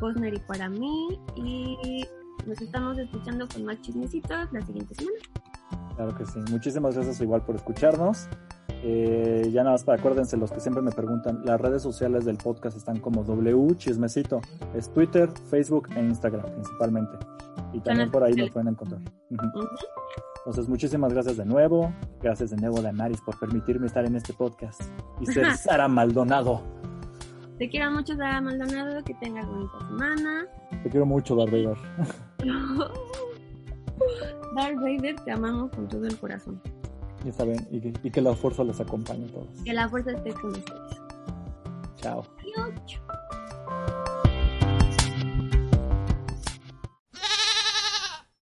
Posner y para mí. Y nos estamos escuchando con más chismecitos la siguiente semana. Claro que sí. Muchísimas gracias igual por escucharnos. Eh, ya nada más para acuérdense, los que siempre me preguntan, las redes sociales del podcast están como W Chismecito. Es Twitter, Facebook e Instagram principalmente. Y también por ahí lo pueden encontrar. Entonces, muchísimas gracias de nuevo. Gracias de nuevo, Damaris, por permitirme estar en este podcast y ser Sara Maldonado. Te quiero mucho, Sara Maldonado. Que tengas bonita semana. Te quiero mucho, Darth Vader. Darth Vader, te amamos con todo el corazón. Ya saben, y que, y que la fuerza les acompañe a todos. Que la fuerza esté con ustedes. Chao. Adiós.